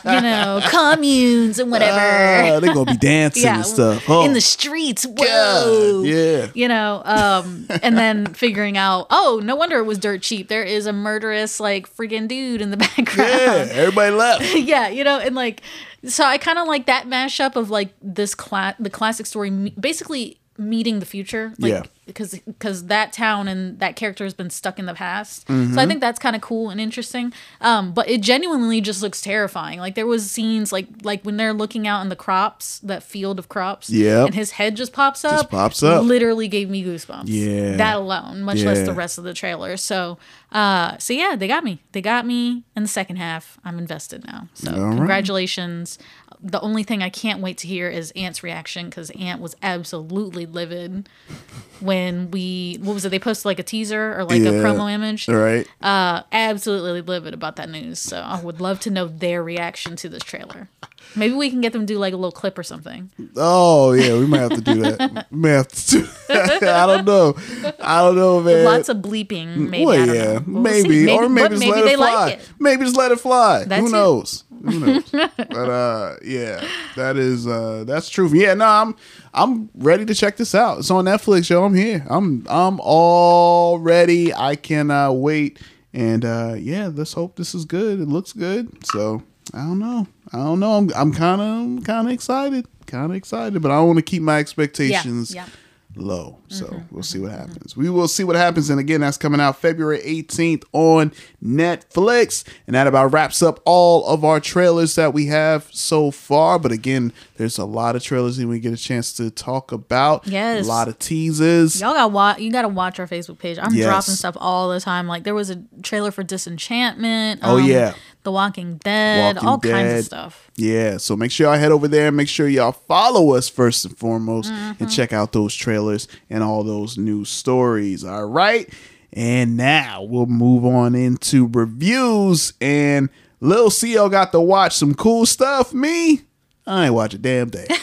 you know, communes and whatever. Ah, they gonna be dancing and stuff. Oh. in the streets. Whoa, yeah. you know, um, and then figuring out, oh, no wonder it was dirt cheap. There is a murderous, like, freaking dude in the background. Yeah, everybody left. yeah, you know, and like, so I kind of like that mashup of like this class, the classic story, basically meeting the future. Like, Yeah. Because because that town and that character has been stuck in the past, so I Mhm. think that's kind of cool and interesting. Um, but it genuinely just looks terrifying. Like there was scenes like like when they're looking out in the crops, that field of crops, yeah and his head just pops up. just pops up. Literally gave me goosebumps. Yeah. that alone, much less the rest of the trailer. So, uh, so yeah, they got me. They got me in the second half. I'm invested now. So All right. The only thing I can't wait to hear is Ant's reaction because Ant was absolutely livid when we what was it? They posted like a teaser or like a promo image. Right. Uh, absolutely livid about that news. So I would love to know their reaction to this trailer. Maybe we can get them to do like a little clip or something. Oh yeah, we might have to do that. we may have to. I don't know. I don't know, man. Lots of bleeping, maybe. Well, yeah. We'll maybe, see. or maybe just maybe let they it fly. like it. Maybe just let it fly. That's Who it. knows? Who knows? but uh, yeah, that is uh, that's true. Yeah, no, I'm I'm ready to check this out. It's on Netflix, yo. I'm here. I'm I'm all ready. I cannot wait. And uh, yeah, let's hope this is good. It looks good. So I don't know. I don't know. I'm I'm kind of kind of excited. Kind of excited, but I want to keep my expectations yeah. low. So mm-hmm, we'll see mm-hmm, what mm-hmm. happens. We will see what happens. And again, that's coming out February 18th on Netflix. And that about wraps up all of our trailers that we have so far. But again, there's a lot of trailers and we get a chance to talk about. Yes. A lot of teasers. Y'all got watch. You got to watch our Facebook page. I'm Yes. dropping stuff all the time. Like there was a trailer for Disenchantment. Oh, um, yeah. The Walking Dead. Walking all kinds of stuff. Yeah, so make sure y'all head over there. Make sure y'all follow us first and foremost Mm-hmm. and check out those trailers and all those new stories. All right. And now we'll move on into reviews. And Lil Xio got to watch some cool stuff. Me, I ain't watch a damn thing.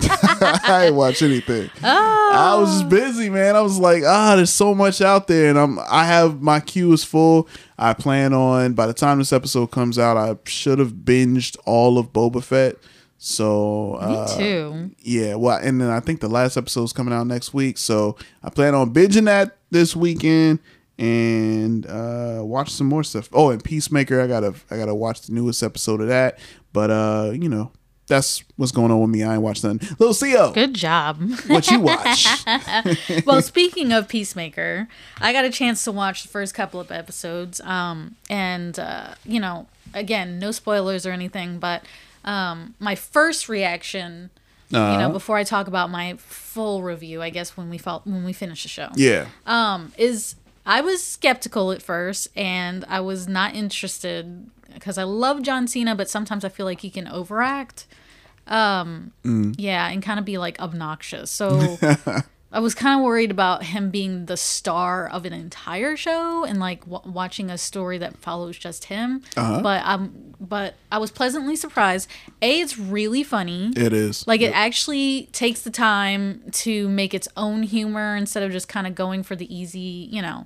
I ain't watch anything. I was just busy, man. I was like, ah, there's so much out there, and I'm I have my queue is full. I plan on by the time this episode comes out, I should have binged all of Boba Fett. So uh, too. Yeah, well, and then I think the last episode is coming out next week, so I plan on binging that this weekend and uh watch some more stuff. Oh, and Peacemaker, I gotta I gotta watch the newest episode of that. But uh, you know, that's what's going on with me. I ain't watched nothing. Little Xio. Good job. What you watch? well, speaking of Peacemaker, I got a chance to watch the first couple of episodes. Um, and uh, you know, again, no spoilers or anything, but um, my first reaction, you Uh-huh. know, before I talk about my full review, I guess when we felt when we finish the show, Yeah. um, is I was skeptical at first, and I was not interested because I love John Cena, but sometimes I feel like he can overact. Um, Mm. yeah, and kind of be like obnoxious. So I was kind of worried about him being the star of an entire show and like w- watching a story that follows just him. Uh-huh. But um, but I was pleasantly surprised. A, it's really funny. It is. Like it actually takes the time to make its own humor instead of just kind of going for the easy, you know,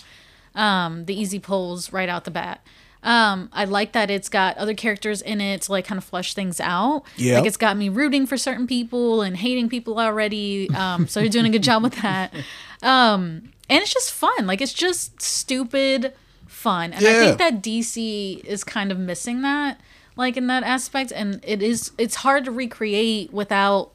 um, the easy pulls right out the bat. Um, I like that it's got other characters in it to like kind of flush things out. Yep. Like it's got me rooting for certain people and hating people already. Um, so you're doing a good job with that. Um, and it's just fun. Like it's just stupid fun. And I think that DC is kind of missing that, like in that aspect. And it is it's hard to recreate without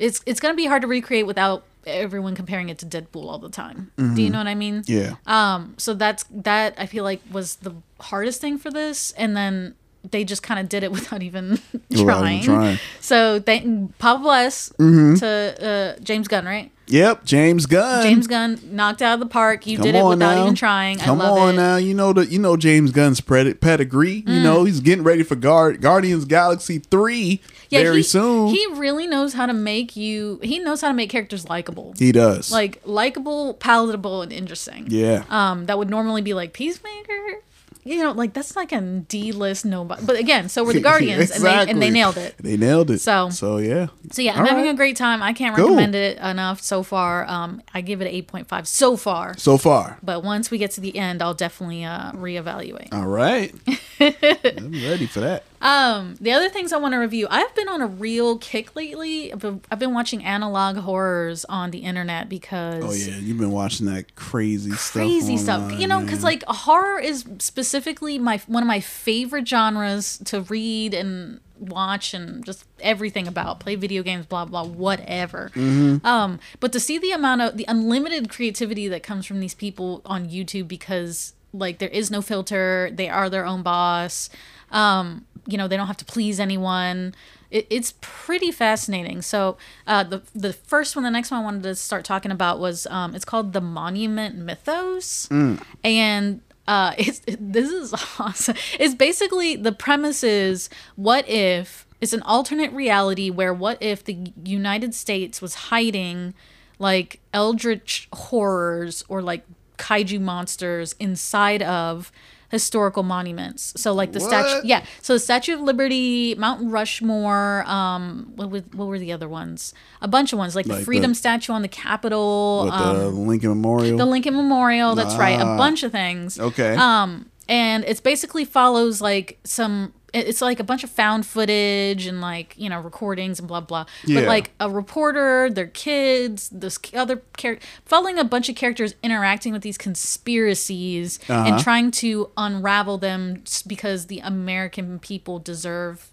it's it's gonna be hard to recreate without everyone comparing it to Deadpool all the time. Do you Mhm. know what I mean? Yeah. Um, so that's that I feel like was the hardest thing for this, and then they just kind of did it without even Without trying. even trying. So thank Papa bless Mhm. to uh, James Gunn, right? Yep, James Gunn. James Gunn knocked out of the park. You Come did it without now. even trying. Come I love on it. now, you know the you know James Gunn's pred- pedigree. You Mm. know he's getting ready for Guard Guardians Galaxy three very he, soon. He really knows how to make you. He knows how to make characters likable. He does. Like likable, palatable, and interesting. Yeah. Um, that would normally be like Peacemaker. You know, like that's like a D list nobody. But again, so were the Guardians, and they and they nailed it. They nailed it. So- so yeah. So yeah, I'm All having right. a great time. I can't Cool. recommend it enough so far. Um, I give it an 8.5 so far. So far. But once we get to the end, I'll definitely uh, reevaluate. All right. I'm ready for that. Um, the other things I want to review, I've been on a real kick lately. I've been, I've been watching analog horrors on the internet because Oh yeah, you've been watching that crazy, crazy stuff. Crazy stuff. You know, because like horror is specifically my one of my favorite genres to read and watch and just everything about. Play video games, blah blah, whatever. Mhm. Um, but to see the amount of the unlimited creativity that comes from these people on YouTube because like there is no filter, they are their own boss. Um, you know, they don't have to please anyone. It, it's pretty fascinating. So uh, the the first one, the next one I wanted to start talking about was um, it's called the Monument Mythos, Mm. and uh, it's this is awesome. It's basically the premise is what if it's an alternate reality where what if the United States was hiding like eldritch horrors or like kaiju monsters inside of historical monuments. So like the statue, yeah. So the Statue of Liberty, Mount Rushmore. Um, what, were- what were the other ones? A bunch of ones like, Like the the- Freedom Statue on the Capitol. With um, the Lincoln Memorial. the Lincoln Memorial. That's right. A Ah. bunch of things. Okay. Um, and it's basically follows like some. It- It's like a bunch of found footage and like you know recordings and blah blah. Yeah. But like a reporter, their kids, this other character, following a bunch of characters interacting with these conspiracies Uh-huh. and trying to unravel them because the American people deserve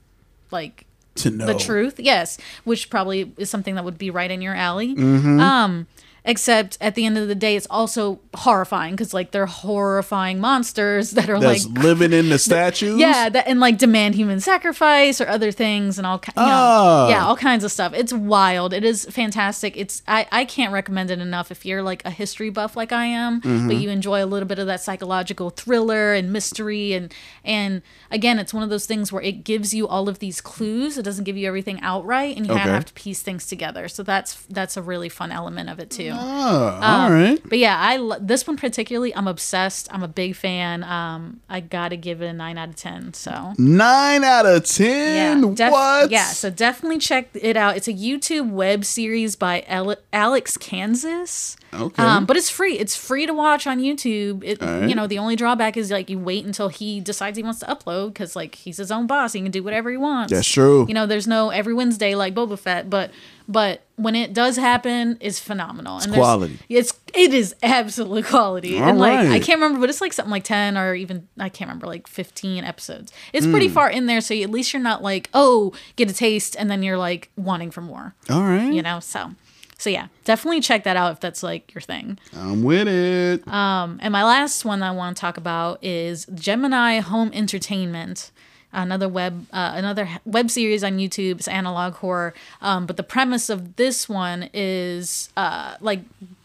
like To know. the truth. Yes, which probably is something that would be right in your alley. Mhm. Um, except at the end of the day, it's also horrifying because like they're horrifying monsters that are That's like. living in the statues. Yeah, that and like demand human sacrifice or other things and all ki- you know, Ah. yeah, all kinds of stuff. It's wild. It is fantastic. It's I I can't recommend it enough if you're like a history buff like I am, but Mhm. you enjoy a little bit of that psychological thriller and mystery and and again, it's one of those things where it gives you all of these clues. It doesn't give you everything outright, and you Okay. have to piece things together. So that's that's a really fun element of it too. Oh, all right. But yeah, I lo- this one particularly, I'm obsessed. I'm a big fan. Um, I gotta give it a nine out of ten. So Nine out of ten. def- what? Yeah, so definitely check it out. It's a YouTube web series by Ale- Alex Kansas. Okay. Um, but it's free. It's free to watch on YouTube. It, Alright. You know, the only drawback is like you wait until he decides he wants to upload because like he's his own boss. He can do whatever he wants. That's true. You know, there's no every Wednesday like Boba Fett, but but when it does happen, it's phenomenal. It's and there's- quality. It's it is absolute quality. All and like I can't remember, but it's like something like ten or even I can't remember, like fifteen episodes. It's pretty Mm. far in there, so at least you're not like, oh, get a taste, and then you're like wanting for more. All right. You know, so so yeah, definitely check that out if that's like your thing. I'm with it. Um, and my last one that I want to talk about is Gemini Home Entertainment, another web uh, another web series on YouTube. It's analog horror, um, but the premise of this one is uh, like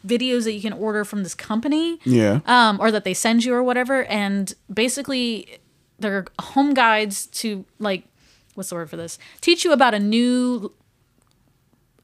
videos that you can order from this company, Yeah. um, or that they send you or whatever, and basically they're home guides to like what's the word for this? Teach you about a new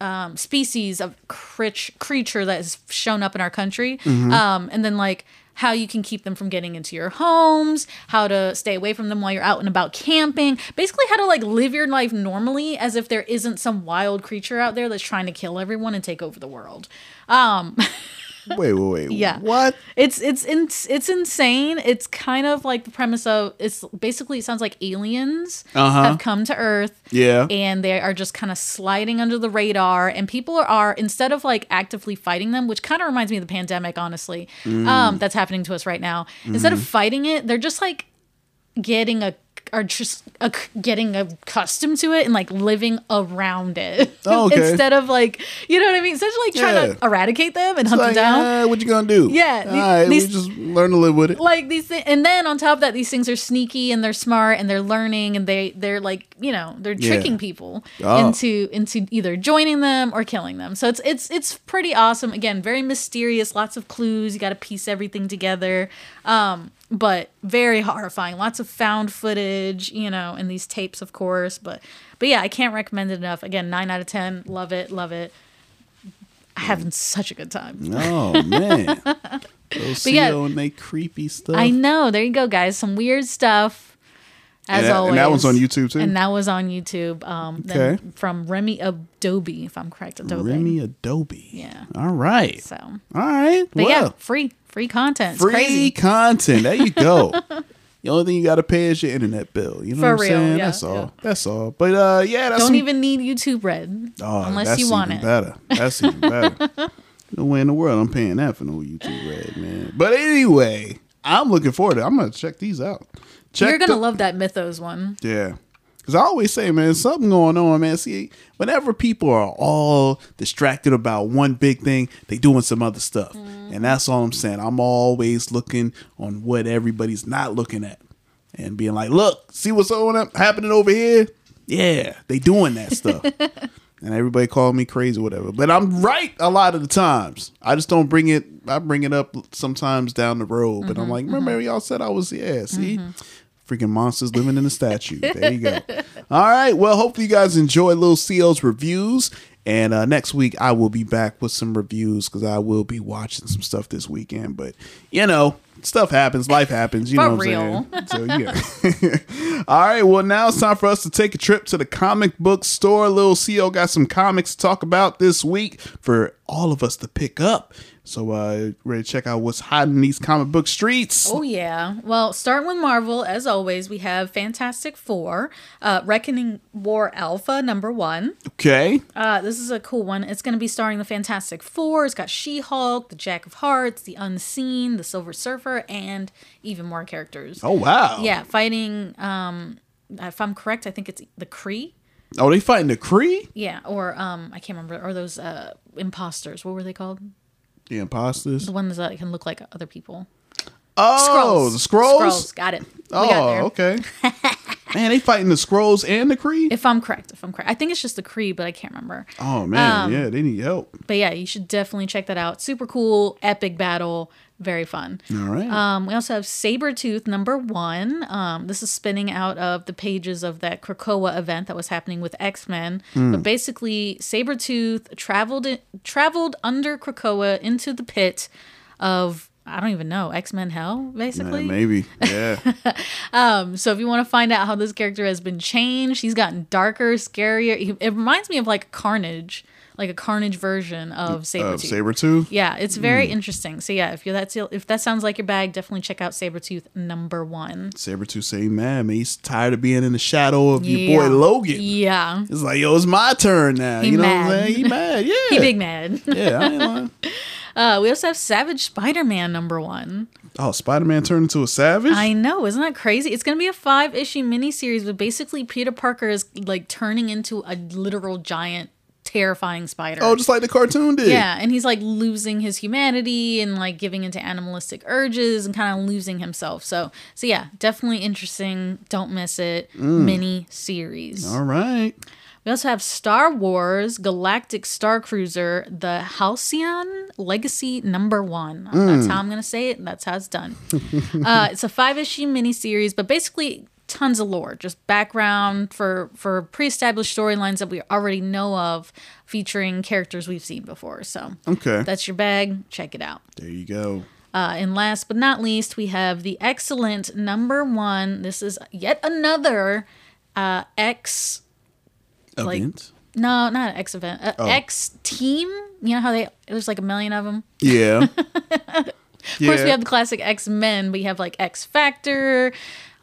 um, species of critch, creature that has shown up in our country, Mhm. um, and then like how you can keep them from getting into your homes, how to stay away from them while you're out and about camping, basically how to like live your life normally as if there isn't some wild creature out there that's trying to kill everyone and take over the world. Um, Wait, wait, wait. yeah. What? It's it's in, it's insane. It's kind of like the premise of it's basically it sounds like aliens Uh-huh. have come to Earth. Yeah. And they are just kind of sliding under the radar and people are instead of like actively fighting them, which kind of reminds me of the pandemic honestly. Mm. Um that's happening to us right now. Instead of fighting it, they're just like getting a are just a, getting accustomed to it and like living around it Oh, okay. instead of like you know what I mean. Instead of like trying Yeah. to eradicate them and It's hunt like, them down. "Ah, what you gonna do? Yeah, All the- right, these- we just learn to live with it. like these things and then on top of that these things are sneaky and they're smart and they're learning and they they're like you know they're Yeah. tricking people Oh. into into either joining them or killing them so it's it's it's pretty awesome again very mysterious lots of clues you got to piece everything together um but very horrifying lots of found footage you know and these tapes of course but but yeah i can't recommend it enough again 9 out of 10 love it love it having such a good time Oh man. Those yeah, and they creepy stuff. I know. There you go, guys. Some weird stuff. As And that- and always. that was on YouTube, too? And that was on YouTube. Um, then Okay. From Remy Adobe, if I'm correct. Adobe. Remy Adobe. Yeah. All right. So. All right. But well, yeah, free free content. It's free crazy. content. There you go. the only thing you got to pay is your internet bill. You know For what I'm real, saying? yeah, that's all. yeah. That's all. But uh, yeah, that's Don't some- even need YouTube Red Oh, unless you want even it. better. That's even better. no way in the world I'm paying that for no YouTube Red, man. But anyway, I'm looking forward to. it. I'm gonna check these out. Check You're gonna the- love that Mythos one. Yeah. Cause I always say, man, something going on, man. See, whenever people are all distracted about one big thing, they doing some other stuff. Mm-hmm. And that's all I'm saying. I'm always looking on what everybody's not looking at. And being like, look, see what's on up happening over here? Yeah, they doing that stuff. and everybody called me crazy or whatever. But I'm right a lot of the times. I just don't bring it I bring it up sometimes down the road. But I'm Mhm, like, remember mm-hmm. y'all said I was yeah, see? Mm-hmm. Freaking monsters living in a statue. There you go. All right. Well, hopefully you guys enjoy Little Xio's reviews. And uh, next week I will be back with some reviews because I will be watching some stuff this weekend. But you know, stuff happens, life happens. You know what real. I'm saying? So yeah. All right. Well, now it's time for us to take a trip to the comic book store. Little Xio got some comics to talk about this week for all of us to pick up. So uh ready to check out what's hot in these comic book streets. Oh yeah. Well, starting with Marvel, as always, we have Fantastic Four, uh, Reckoning War Alpha number one. Okay. Uh, this is a cool one. It's going to be starring the Fantastic Four. It's got She Hulk, the Jack of Hearts, the Unseen, the Silver Surfer, and even more characters. Oh, wow. Yeah, fighting. Um, if I'm correct, I think it's the Kree. Oh, they fighting the Kree? Yeah, or um, I can't remember. Or those uh imposters. What were they called? The imposters. The ones that can look like other people. Oh, the Skrulls. Skrulls. Got it. We Oh, got okay. Man, they fighting the Skrulls and the Kree. If I'm correct, if I'm correct, I think it's just the Kree, but I can't remember. Oh man, Um, yeah, they need help. But yeah, you should definitely check that out. Super cool, epic battle, very fun. All right. Um, we also have Sabretooth number one. Um, this is spinning out of the pages of that Krakoa event that was happening with X Men. Hmm. But basically, Sabretooth traveled in, traveled under Krakoa into the pit of I don't even know X Men Hell, Yeah, basically. maybe. Yeah. Um, so if you want to find out how this character has been changed, he's gotten darker, scarier. It reminds me of like Carnage, like a Carnage version of Sabretooth. Of Sabretooth? Yeah, it's very Hmm. interesting. So yeah, if you that's if that sounds like your bag, definitely check out Sabretooth number one. Sabretooth say, man, man, he's tired of being in the shadow of your boy Logan. Yeah. It's like, yo, it's my turn now. He you know mad. what I'm saying? He mad. Yeah. he big mad. Yeah, I ain't lying. uh, we also have Savage Spider-Man number one. Oh, Spider Man turned into a savage? I know, isn't that crazy? It's gonna be a five issue miniseries, but basically Peter Parker is like turning into a literal giant, terrifying spider. oh, just like the cartoon did. Yeah, and he's like losing his humanity and like giving into animalistic urges and kind of losing himself. So, so yeah, definitely interesting. Don't miss it. Mm. Mini series. All right. We also have Star Wars Galactic Star Cruiser, the Halcyon Legacy Number One. That's Mm. how I'm going to say it. and That's how it's done. uh, it's a five issue miniseries, but basically tons of lore, just background for for pre-established storylines that we already know of, featuring characters we've seen before. So Okay. that's your bag. Check it out. There you go. Uh, and last but not least, we have the X-Cellent number one. This is yet another uh, X like Event? no, not X event. Uh, Oh. X team. You know how they there's like a million of them. Yeah. Of course, we have the classic X Men, We have like X Factor.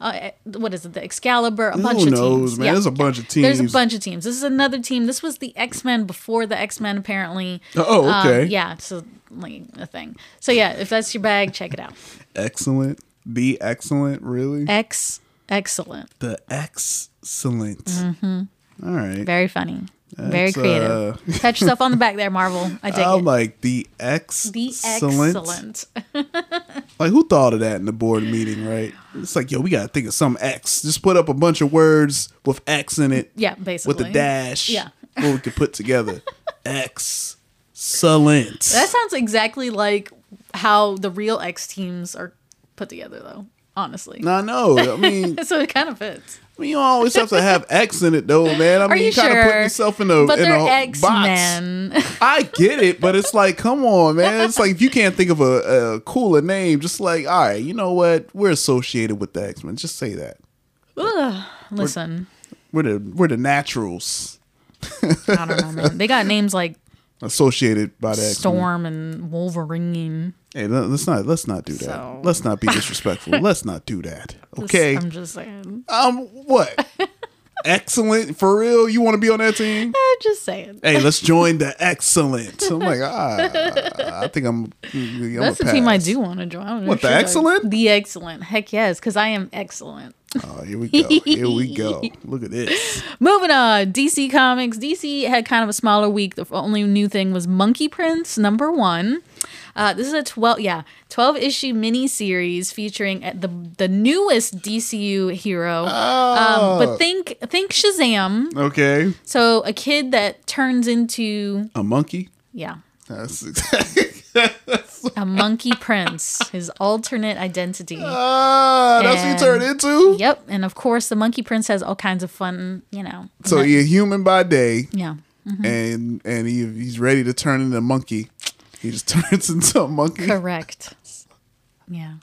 Uh, what is it? The Excalibur. A Who bunch of knows, teams. man? There's a bunch of teams. There's a bunch of teams. This is another team. This was the X Men before the X Men, apparently. Oh, Um, okay. yeah, so like a thing. So yeah, if that's your bag, check it out. Excellent. The X-Cellent, really? X excellent. the X-Cellent. hmm All right. Very funny. Very creative. uh, Pat yourself on the back there, Marvel. I dig I'm it. like the X The X-Cellent. Like who thought of that in the board meeting, right? It's like, yo, we gotta think of some X. Just put up a bunch of words with X in it. Yeah, basically. With a dash. Yeah. What we could put together. Excellent. That sounds exactly like how the real X teams are put together, though. Honestly. No, I know. I mean, so it kind of fits. I mean, you don't always have to have X in it, though, man. I Are mean, you you kind of sure? put yourself in a But in they're a X box. Men. I get it, but it's like, come on, man. It's like if you can't think of a, a cooler name, just like, all right, you know what? We're associated with the X Men. Just say that. Listen, We're the we're the naturals I don't know, man. They got names like associated by Men. Storm and Wolverine. Hey, let- let's not let's not do that. So- Let's not be disrespectful. let's not do that. Okay. I'm just saying. Um, what? Excellent for real. You want to be on that team? I'm just saying. Hey, let's join the X-Cellent. I'm like, ah, I think I'm. I'm That's the team I do want to join. What, the X-Cellent? The X-Cellent. Heck yes, because I am excellent. Oh, here we go. Here we go. Look at this. Moving on, DC Comics. DC had kind of a smaller week. The only new thing was Monkey Prince number one. Uh, this is a twelve, yeah, twelve issue mini series featuring uh, the the newest DCU hero. Oh. Um, but think think Shazam. Okay. So a kid that turns into A monkey. yeah That's a monkey prince, his alternate identity. Ah, that's what you And- turn into? Yep, and of course the monkey prince has all kinds of fun, you know. So you're human by day. Yeah. Mhm. And and he, he's ready to turn into a monkey. He just turns into a monkey. Correct. Yeah.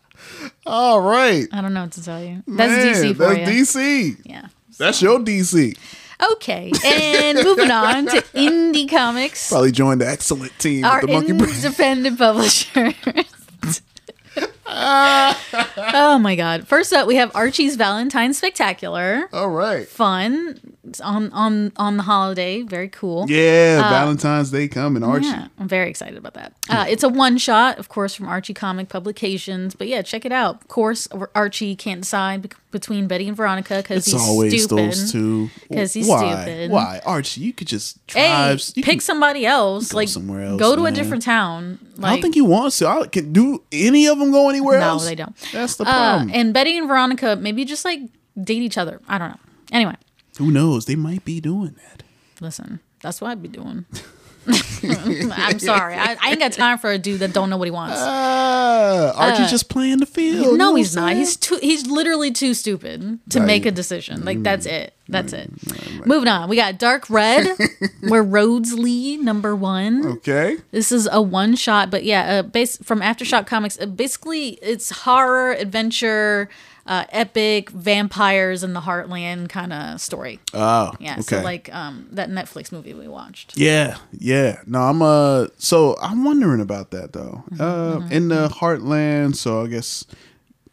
All right. I don't know what to tell you. That's Man, DC for that's you. DC. Yeah. That's your DC. Okay, and moving on to indie comics. Probably joined the X-Cellent team Our the monkey brain. independent publisher. oh my god! First up, we have Archie's Valentine Spectacular. All right, fun It's on on on the holiday. Very cool. Yeah, Uh, Valentine's Day coming, Archie. Yeah, I'm very excited about that. Uh, it's a one shot, of course, from Archie Comic Publications. But yeah, check it out. Of course, Archie can't decide between Betty and Veronica because It's he's always stupid. those two. Because he's Why? stupid. Why, Archie? You could just Hey, you pick somebody else. go like somewhere else, Go to man. a different town. Like, I don't think he wants to. I can do any of them go anywhere no, else. they don't. That's the Uh, problem. and Betty and Veronica maybe just like date each other. I don't know. Anyway, Who knows? They might be doing that. listen, that's what I'd be doing. I'm sorry. I, I ain't got time for a dude that don't know what he wants. Uh, Archie Uh, just playing the field. no, he's not. He's too. He's literally too stupid to Right. make a decision. Like that's it. That's it. Moving on. We got Dark Red, where Roads lead number one. Okay. This is a one shot, but yeah, uh, base from Aftershock Comics. Uh, basically, it's horror, adventure, uh, epic, vampires in the heartland kind of story. Oh, Yeah, okay. so like um, that Netflix movie we watched. Yeah, yeah. No, I'm uh so I'm wondering about that though. Mm-hmm, Uh in the heartland, so I guess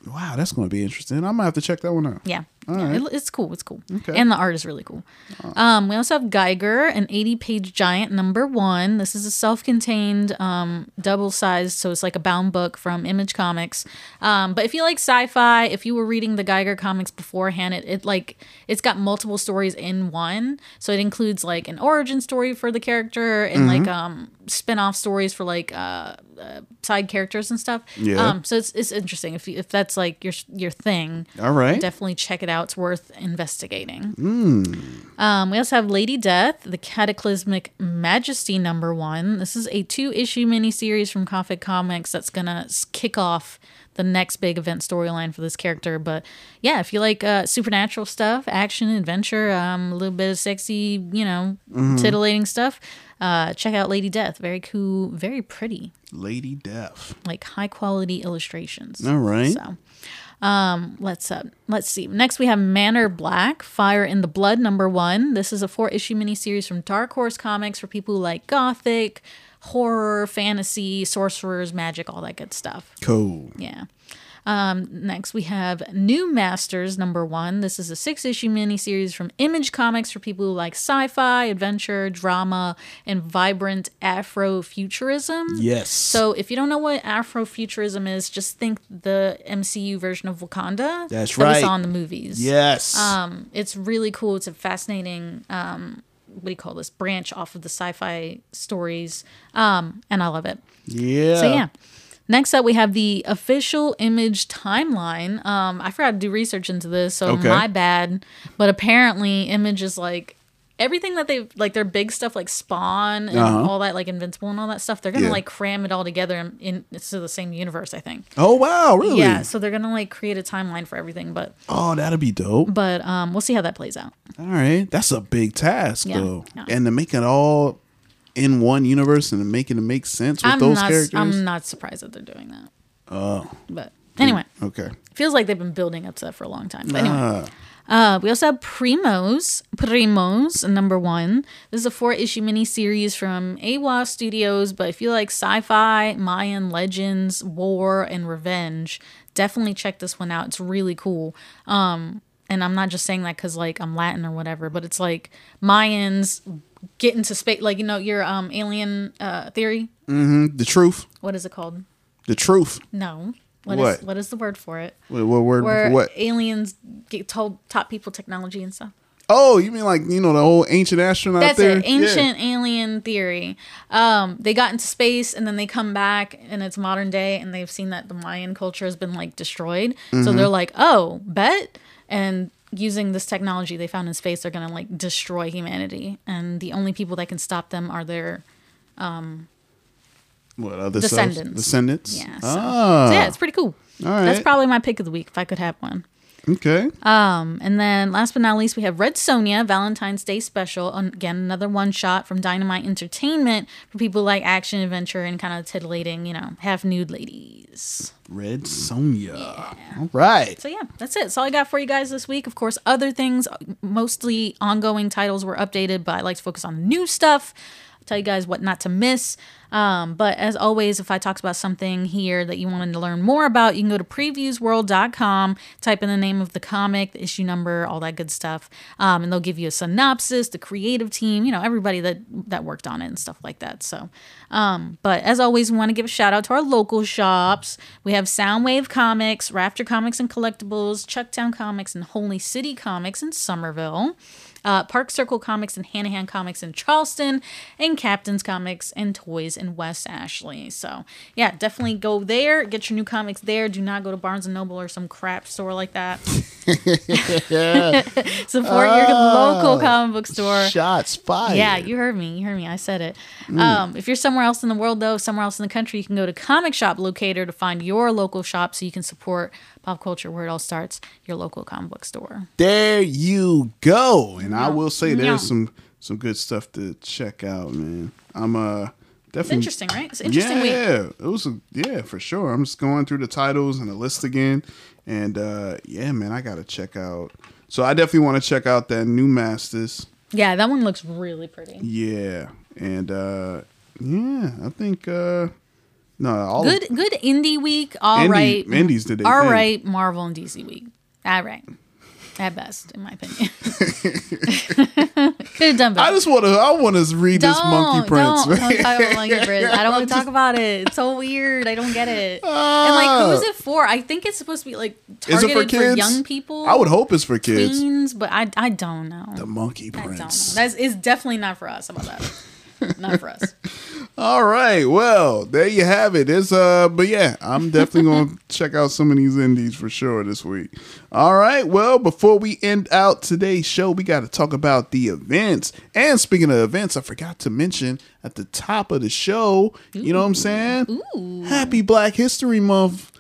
wow, that's going to be interesting. I'm going to have to check that one out. Yeah. Yeah, right. it- it's cool. It's cool. Okay. And the art is really cool. Um, we also have Geiger, an 80 page giant, number one. This is a self contained, um, double sized, so it's like a bound book from Image Comics. Um, but if you like sci fi, if you were reading the Geiger comics beforehand, it, it like, it's got multiple stories in one. So it includes like an origin story for the character and like, Mhm. um, spin off stories for like, uh, uh, side characters and stuff. Yeah. Um, so it's, it's interesting if you, if that's like your your thing. All right. Definitely check it out. It's worth investigating. Mm. Um, we also have Lady Death, the Cataclysmic Majesty number one. This is a two issue miniseries from Coffin Comics that's gonna kick off the next big event storyline for this character. But yeah, if you like uh, supernatural stuff, action, adventure, um, a little bit of sexy, you know, Mhm. titillating stuff, uh, check out Lady Death. Very cool, very pretty, Lady Death. like high quality illustrations. All right. So. Um, let's uh, let's see. Next we have Manor Black, Fire in the Blood, number one. This is a four issue miniseries from Dark Horse Comics for people who like gothic, horror, fantasy, sorcerers, magic, all that good stuff. Cool. Yeah. Um, next, we have New Masters number one. This is a six issue miniseries from Image Comics for people who like sci fi, adventure, drama, and vibrant Afrofuturism. Yes. So, if you don't know what Afrofuturism is, just think the MCU version of Wakanda. That's that we right. saw in the movies. Yes. Um, it's really cool. It's a fascinating. Um, what do you call this branch off of the sci-fi stories um and i love it Yeah. so yeah. Next up, we have the official image timeline. Um, I forgot to do research into this, so Okay. my bad. But apparently, image is like everything that they like their big stuff, like Spawn and Uh-huh. all that, like Invincible and all that stuff. They're gonna Yeah. like cram it all together in, in into the same universe. I think. Oh wow, really? Yeah. So they're gonna like create a timeline for everything, but Oh, that'd be dope. but um, we'll see how that plays out. All right, that's a big task Yeah, though, yeah. and to make it all in one universe and making it make sense with I'm those not. characters. I'm not surprised that they're doing that. Oh, But anyway, okay. feels like they've been building up to that for a long time. But anyway. Ah. Uh, we also have Primos, Primos, number one. This is a four issue miniseries from AWA Studios, but if you like sci fi, Mayan legends, war, and revenge, definitely check this one out. It's really cool. Um, and I'm not just saying that because like I'm Latin or whatever, but it's like Mayans get into space, like you know your um alien uh theory. mm-hmm The truth. What is it called? The truth. No. What is What? what is the word for it? What, what word? Where What? aliens get told top people technology and stuff. Oh, you mean like you know the whole ancient astronaut That's theory? it. Ancient alien theory. Um, they got into space and then they come back and it's modern day and they've seen that the Mayan culture has been like destroyed. So Mhm. they're like, oh, bet. And using this technology they found in space, they're gonna like destroy humanity. And the only people that can stop them are their um What other descendants. Descendants. Yeah. So, Ah. so yeah, it's pretty cool. All That's probably my pick of the week if I could have one. Okay. Um, and then last but not least, we have Red Sonja Valentine's Day special. Again, another one shot from Dynamite Entertainment for people like action, adventure, and kind of titillating, you know, half nude ladies. Red Sonja. Yeah. All right. So yeah, that's it. That's all I got for you guys this week. Of course, other things, mostly ongoing titles were updated, but I like to focus on new stuff. I'll tell you guys what not to miss. Um, but as always, if I talked about something here that you wanted to learn more about, you can go to previewsworld.com, type in the name of the comic, the issue number, all that good stuff, um, and they'll give you a synopsis, the creative team, you know, everybody that that worked on it and stuff like that. So, um, but as always, we want to give a shout out to our local shops. We have Soundwave Comics, Rafter Comics and Collectibles, Chucktown Comics, and Holy City Comics in Summerville. Uh, Park Circle Comics and Hanahan Comics in Charleston, and Captain's Comics and Toys in West Ashley. So yeah, definitely go there. Get your new comics there. Do not go to Barnes and Noble or some crap store like that. Support your Ah, local comic book store. Shots fired. Yeah, you heard me. You heard me. I said it. Mm. Um, if you're somewhere else in the world, though, somewhere else in the country, you can go to Comic Shop Locator to find your local shop so you can support pop culture where it all starts, your local comic book store. There you go. And I will say there's Yeah. some some good stuff to check out, man. I'm uh definitely It's interesting, right? It's interesting yeah, week. Yeah, it was a, yeah, for sure. I'm just going through the titles and the list again. And uh yeah, man, I gotta check out. So I definitely want to check out that new Masters. Yeah, that one looks really pretty. Yeah. And uh yeah, I think uh no, all Good, good indie week. All Indie- right, indies their All thing. right, Marvel and DC week. All right, at best, in my opinion. Could have done better. I just want to. I want to read this Monkey Prince. Don't, don't talk about Monkey Prince. I don't want to talk about it. It's so weird. I don't get it. and like, who's it for? I think it's supposed to be like Ah. Is it targeted for for, young people. I would hope it's for kids. Tweens, but I, I don't know. The Monkey don't. Prince. That's it's definitely not for us. How about that? Not for us. All right. Well, there you have it. It's uh, but yeah, I'm definitely gonna check out some of these indies for sure this week. All right. Well, before we end out today's show, we got to talk about the events. And speaking of events, I forgot to mention at the top of the show. You know what I'm saying? Ooh. Happy Black History Month,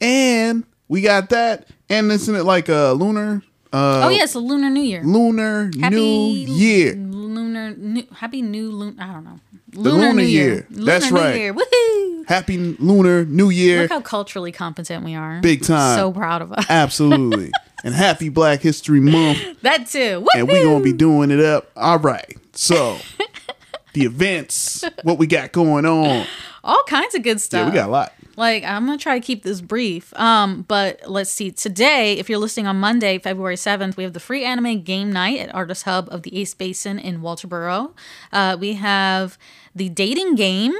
and we got that. And isn't it like a lunar? Uh, oh yeah, it's a Lunar New Year. Lunar Happy New Year. Lunar New Happy New Lunar. I don't know. The Lunar Year. That's Lunar right. New Year. Woohoo! Happy Lunar New Year. Look how culturally competent we are. Big time. So proud of us. Absolutely. and happy Black History Month. that too. And we're going to be doing it up. All right. So, the events, what we got going on. All kinds of good stuff. Yeah, we got a lot. Like I'm gonna try to keep this brief. Um, but let's see. Today, if you're listening on Monday, February seventh, we have the free anime game night at Artist Hub of the Ace Basin in Walterboro. Uh, we have the dating game.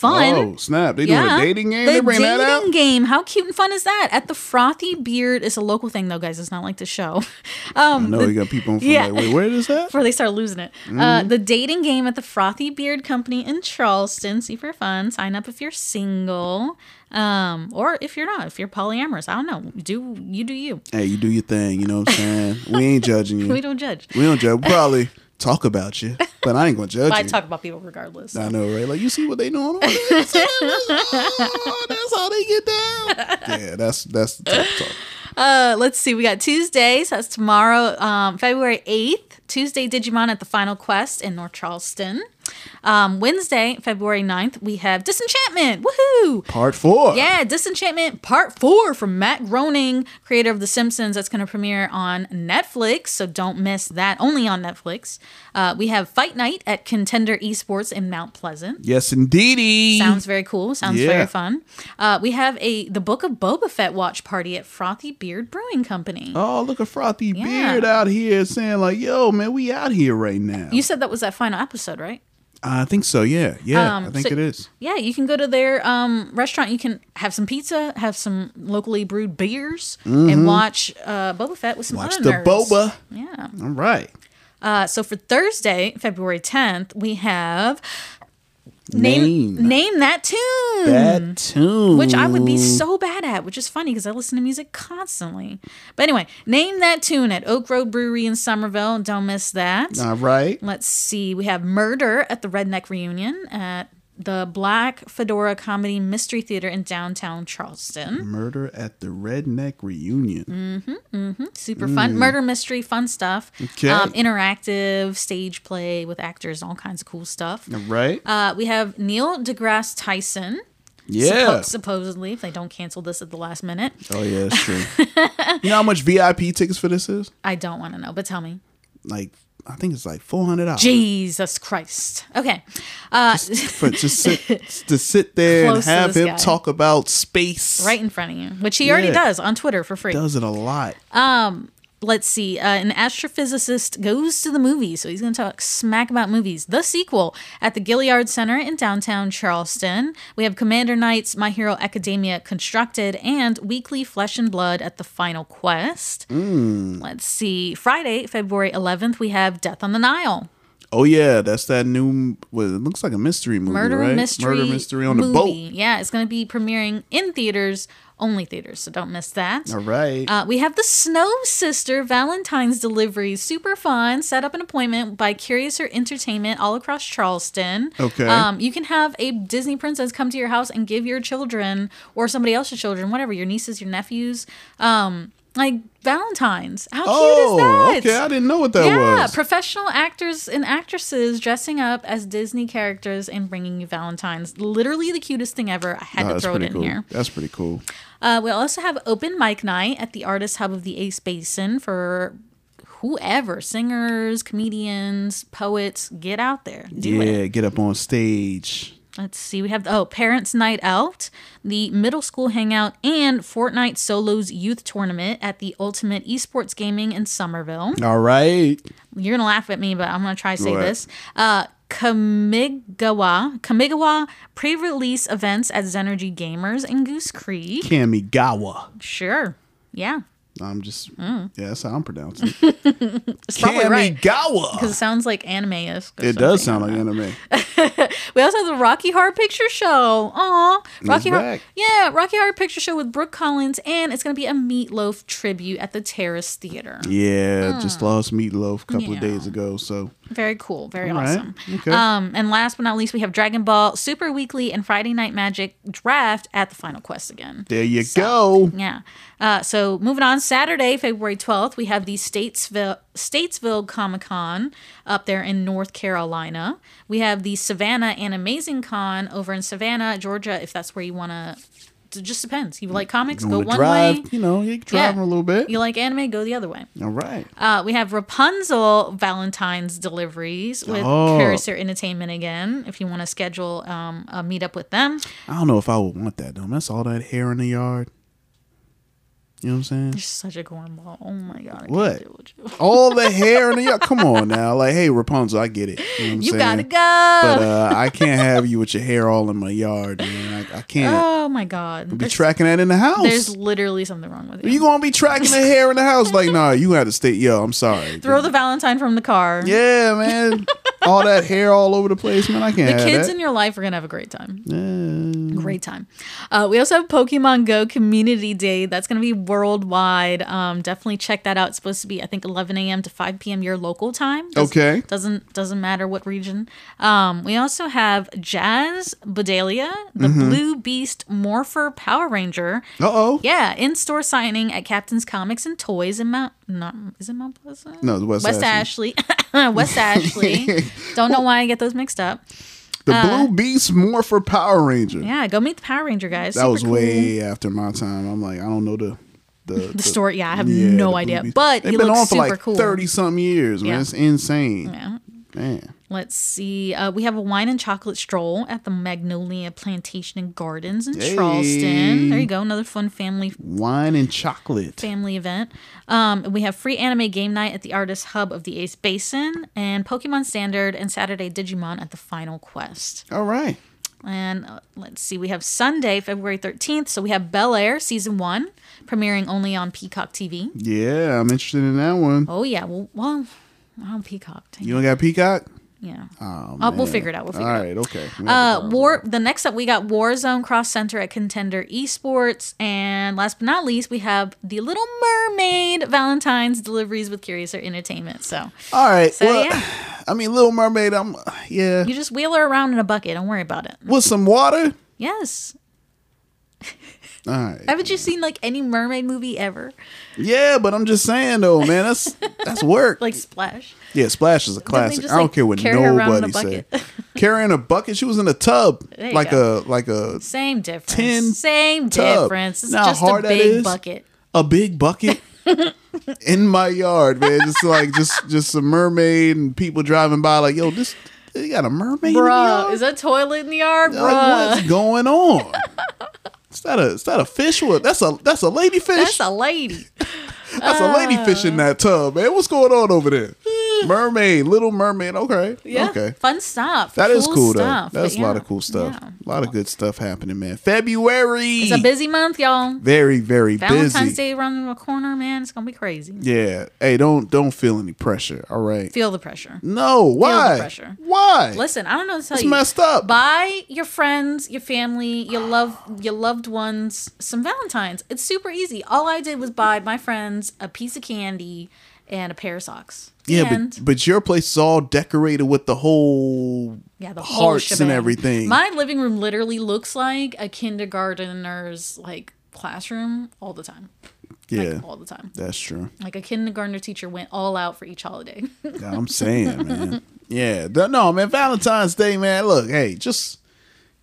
Fun. Oh, snap. They doing a dating game? The They bring dating that out? game. How cute and fun is that? At the Frothy Beard. It's a local thing, though, guys. It's not like the show. Um, I know the- we got people from Yeah. like, wait, where is that? before they start losing it. Uh, Mhm. the dating game at the Frothy Beard Company in Charleston. See for fun. Sign up if you're single, um, or if you're not. If you're polyamorous, I don't know. Do you do you? Hey, you do your thing. You know what I'm saying? we ain't judging you. We don't judge. We don't judge. Probably talk about you, but I ain't to judge But I you. talk about people regardless. I know, right? Like, you see what they doing? over there? that's how they get down. Yeah, that's that's the type of talk. Uh, let's see. We got Tuesdays. That's tomorrow, um, February 8th. Tuesday, Digimon at the Final Quest in North Charleston. Um, Wednesday, February 9th, we have Disenchantment. Woohoo! Part four. Yeah, Disenchantment Part 4 from Matt Groening, creator of The Simpsons. That's going to premiere on Netflix, so don't miss that. Only on Netflix. Uh, we have Fight Night at Contender Esports in Mount Pleasant. Yes, indeedy. Sounds very cool. Sounds Yeah. very fun. Uh, we have a the Book of Boba Fett watch party at Frothy Beard Brewing Company. Oh, look at Frothy Yeah. Beard out here saying like, "Yo, man, we out here right now." You said that was that final episode, right? I think so. Yeah, yeah, Um, I think so- it is. Yeah, you can go to their um, restaurant. You can have some pizza, have some locally brewed beers, Mhm. and watch uh, Boba Fett with some Watch other the nerds. boba. Yeah. All right. Uh, so for Thursday, February 10th, we have Name. name that tune. That tune. Which I would be so bad at, which is funny because I listen to music constantly. But anyway, name that tune at Oak Road Brewery in Summerville. Don't miss that. All right. Let's see. We have Murder at the Redneck Reunion at the Black Fedora Comedy Mystery Theater in downtown Charleston. Murder at the Redneck Reunion. Mm-hmm, mm-hmm. Super fun. Mm. Murder mystery, fun stuff. Okay. Um, interactive stage play with actors, and all kinds of cool stuff. Right. Uh, we have Neil deGrasse Tyson. Yeah. Suppo- supposedly, if they don't cancel this at the last minute. Oh yeah, that's true. you know how much VIP tickets for this is? I don't want to know, but tell me. Like, I think it's like four hundred dollars. Jesus Christ. Okay. Uh, for to sit to sit there and have him guy. talk about space. right in front of you, which he already does on Twitter for free. Does it a lot. Um, let's see. Uh, an astrophysicist goes to the movies, so he's going to talk smack about movies. The sequel at the Gaillard Center in downtown Charleston. We have Commander Knight's My Hero Academia constructed and Weekly Flesh and Blood at the Final Quest. Mm. Let's see. Friday, February 11th, we have Death on the Nile. Oh yeah, that's that new. What it looks like a mystery movie, Murder right? mystery, Murder mystery on the boat. Yeah, it's going to be premiering in theaters, only theaters, so don't miss that. All right. Uh, we have the Snow Sister Valentine's delivery. Super fun. Set up an appointment by Curiouser Entertainment all across Charleston. Okay. Um, you can have a Disney princess come to your house and give your children or somebody else's children, whatever, your nieces, your nephews, um, like Valentine's. How cute oh, is that? okay. I didn't know what that yeah, was. Yeah, professional actors and actresses dressing up as Disney characters and bringing you Valentine's. Literally the cutest thing ever. I had Oh, to throw it in cool. here. That's pretty cool. Uh, we also have open mic night at the Artist Hub of the Ace Basin for whoever singers, comedians, poets. Get out there. Do yeah, it. get up on stage. Let's see. We have oh, Parents Night Out, the middle school hangout, and Fortnite Solos Youth Tournament at the Ultimate Esports Gaming in Summerville. All right. You're gonna laugh at me, but I'm gonna try to say What? this. Uh, Kamigawa, Kamigawa pre-release events at Zenergy Gamers in Goose Creek. Kamigawa. Sure. Yeah. I'm just. Mm. Yeah, that's how I'm pronouncing. it. It's probably right. Because it sounds like anime-esque. It does sound like anime. We also have the Rocky Horror Picture Show. Aw, Rocky Horror. Yeah, Rocky Horror Picture Show with Brooke Collins, and it's gonna be a Meatloaf tribute at the Terrace Theater. Yeah, just lost Meatloaf a couple of days ago. So Very cool. Very All right. awesome. Okay. Um, and last but not least, we have Dragon Ball Super Weekly and Friday Night Magic Draft at the Final Quest again. there you go. Yeah. Uh, so moving on, Saturday, February 12th, we have the Statesville Statesville Comic Con up there in North Carolina. We have the Savannah and Amazing Con over in Savannah, Georgia, if that's where you want to. It just depends. You like comics, You go one drive, way. You know, you drive Yeah. a little bit. You like anime, go the other way. All right. Uh, we have Rapunzel Valentine's deliveries with Oh. Curiouser Entertainment again. If you want to schedule um, a meetup with them, I don't know if I would want that though. That's all that hair in the yard. You know what I'm saying? you're such a cornball. Oh my god! I What? deal with you. All the hair in the yard. Come on now. Like, hey, Rapunzel, I get it. You, know what I'm You saying? gotta go. But uh, I can't have you with your hair all in my yard, man. I, I can't Oh my god! be There's, tracking that in the house. there's literally something wrong with you. you gonna be tracking the hair in the house? Like, nah, you had to stay. Yo, I'm sorry. Throw the Valentine from the car. Yeah, man. all that hair all over the place, man. I can't The kids in your life are gonna have a great time. Yeah. Great time. Uh, we also have Pokemon Go Community Day. That's going to be worldwide. Um, definitely check that out. It's supposed to be, I think, 11 a.m. to 5 p.m. your local time. Does- Okay. Doesn't doesn't matter what region. Um, we also have Jazz Baduwalia, the Mhm. Blue Beast Morpher Power Ranger. Uh oh. Yeah, in store signing at Captain's Comics and Toys in Mount. Not is it Mount Pleasant? No, it's West West Ashley. West Ashley. Don't know why I get those mixed up. The Uh, Blue Beast Morpher Power Ranger. Yeah, go meet the Power Ranger guys. that Super was cool. way after my time. I'm like, I don't know the the, The story, yeah, I have the no idea, Beast. but they've he been looks on for super like cool. thirty something years, man. Yeah. It's insane. Yeah. Man. Let's see. Uh, we have a wine and chocolate stroll at the Magnolia Plantation and Gardens in Hey. Charleston. There you go, another fun family Wine and chocolate. family event. Um, we have free anime game night at the Artist Hub of the Ace Basin, and Pokemon Standard and Saturday Digimon at the Final Quest. All right. And uh, let's see, we have Sunday, February 13th. So we have Bel Air Season 1, premiering only on Peacock TV. Yeah, I'm interested in that one. Oh, yeah. Well, well on Peacock. dang You don't got Peacock? Yeah. Oh, Uh, we'll figure it out. We'll figure All it out. right, okay. Uh, War. The next up, we got Warzone Cross Center at Contender Esports, and last but not least, we have the Little Mermaid Valentine's deliveries with Curiouser Entertainment. So, All right. so well, yeah, I mean, Little Mermaid. I'm yeah. you just wheel her around in a bucket. Don't worry about it. With some water. Yes. All right. Haven't you seen like any mermaid movie ever? Yeah, but I'm just saying though, man. That's that's work. Like Splash. Yeah, Splash is a classic. just, I don't like, care what carry her around in a nobody say. Carrying a bucket. She was in a tub, like go. a like a Same difference. Tin Same tub. difference. It's how just hard that big bucket. a big bucket in my yard, man. Just like just just a mermaid and people driving by, like, yo, this you got a mermaid, Bruh, is that toilet in the yard, Like, what's going on? Is that a is that a fish? What? That's a that's a lady fish. That's a lady. That's a ladyfish in uh, that tub, man. What's going on over there? Mermaid, Little Mermaid. Okay, Yeah. okay. Fun stuff. That is cool stuff, though. That's but a lot of cool stuff. A lot of good stuff happening, man. February. It's a busy month, y'all. very, very Valentine's busy. Day around the corner, man. It's gonna be crazy. Yeah. Hey, don't don't feel any pressure. All right. Feel the pressure. No. Why? pressure. Why? Listen, I don't know to tell It's you. messed up. Buy your friends, your family, your love, your loved ones some Valentines. It's super easy. All I did was buy my friends a piece of candy and a pair of socks. Yeah, end. but but your place is all decorated with the whole yeah, the whole hearts and everything. My living room literally looks like a kindergartner's like classroom all the time. yeah, like, all the time. That's true. Like a kindergartner teacher went all out for each holiday. Yeah, I'm saying, man. Yeah, no, man. Valentine's Day, man. Look, hey, just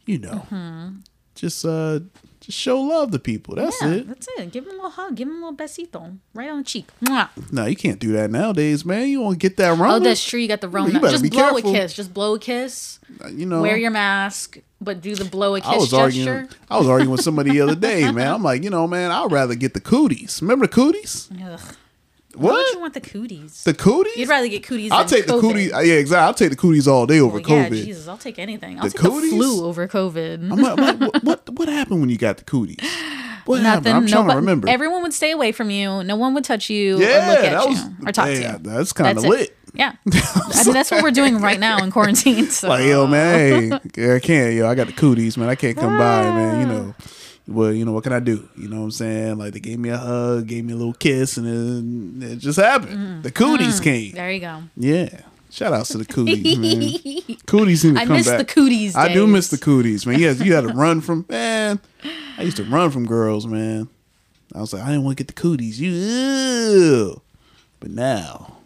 you know, Mhm. just uh, just show love to people. That's yeah, it. That's it. Give them a little hug. Give them a little besito right on the cheek. Mwah. No, you can't do that nowadays, man. You won't get that wrong? Oh, that's true. You got the wrong. You better Just be blow careful. a kiss. Just blow a kiss. You know, Wear your mask, but do the blow a kiss I was gesture. arguing. I was arguing with somebody the other day, man. I'm like, you know, man, I'd rather get the cooties. Remember the cooties? Ugh. Why would What? you want the cooties? The cooties? You'd rather get cooties. I'll take the COVID. cooties. Yeah, exactly. I'll take the cooties all day over Well, yeah, COVID. Jesus, I'll take anything. I'll The take cooties? the flu over COVID. I'm like, I'm like, what, what what happened when you got the cooties? What happened? Nothing. I'm trying to remember. Everyone would stay away from you. No one would touch you Yeah, or look at that you was- or talk yeah, to you. that's kinda it. lit. Yeah. I mean, that's what we're doing right now in quarantine. So. Like, yo, man, I can't, yo, I got the cooties, man. I can't come by, man. You know, well, you know, what can I do? You know what I'm saying? Like, they gave me a hug, gave me a little kiss, and then it just happened. The cooties Mm, came. There you go. Yeah. Shout outs to the cooties, man. Cooties need to I come miss back. the cooties I do miss the cooties, man. Yes, you had to run from man. I used to run from girls, man. I was like, I didn't want to get the cooties. You, ew. but now,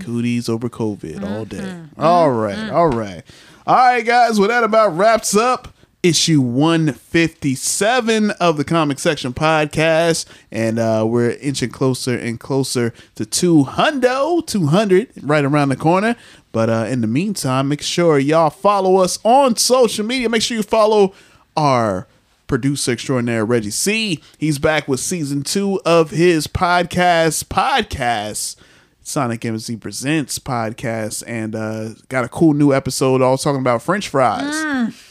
cooties over COVID all day. Mm-hmm. All right, all right, all right, guys. Well, that about wraps up issue 157 of the comic section podcast and uh we're inching closer and closer to 200 200 right around the corner but uh in the meantime make sure y'all follow us on social media make sure you follow our producer extraordinaire reggie c he's back with season two of his podcast podcast Sonic MC Presents podcast and uh, got a cool new episode all talking about French fries. Mm.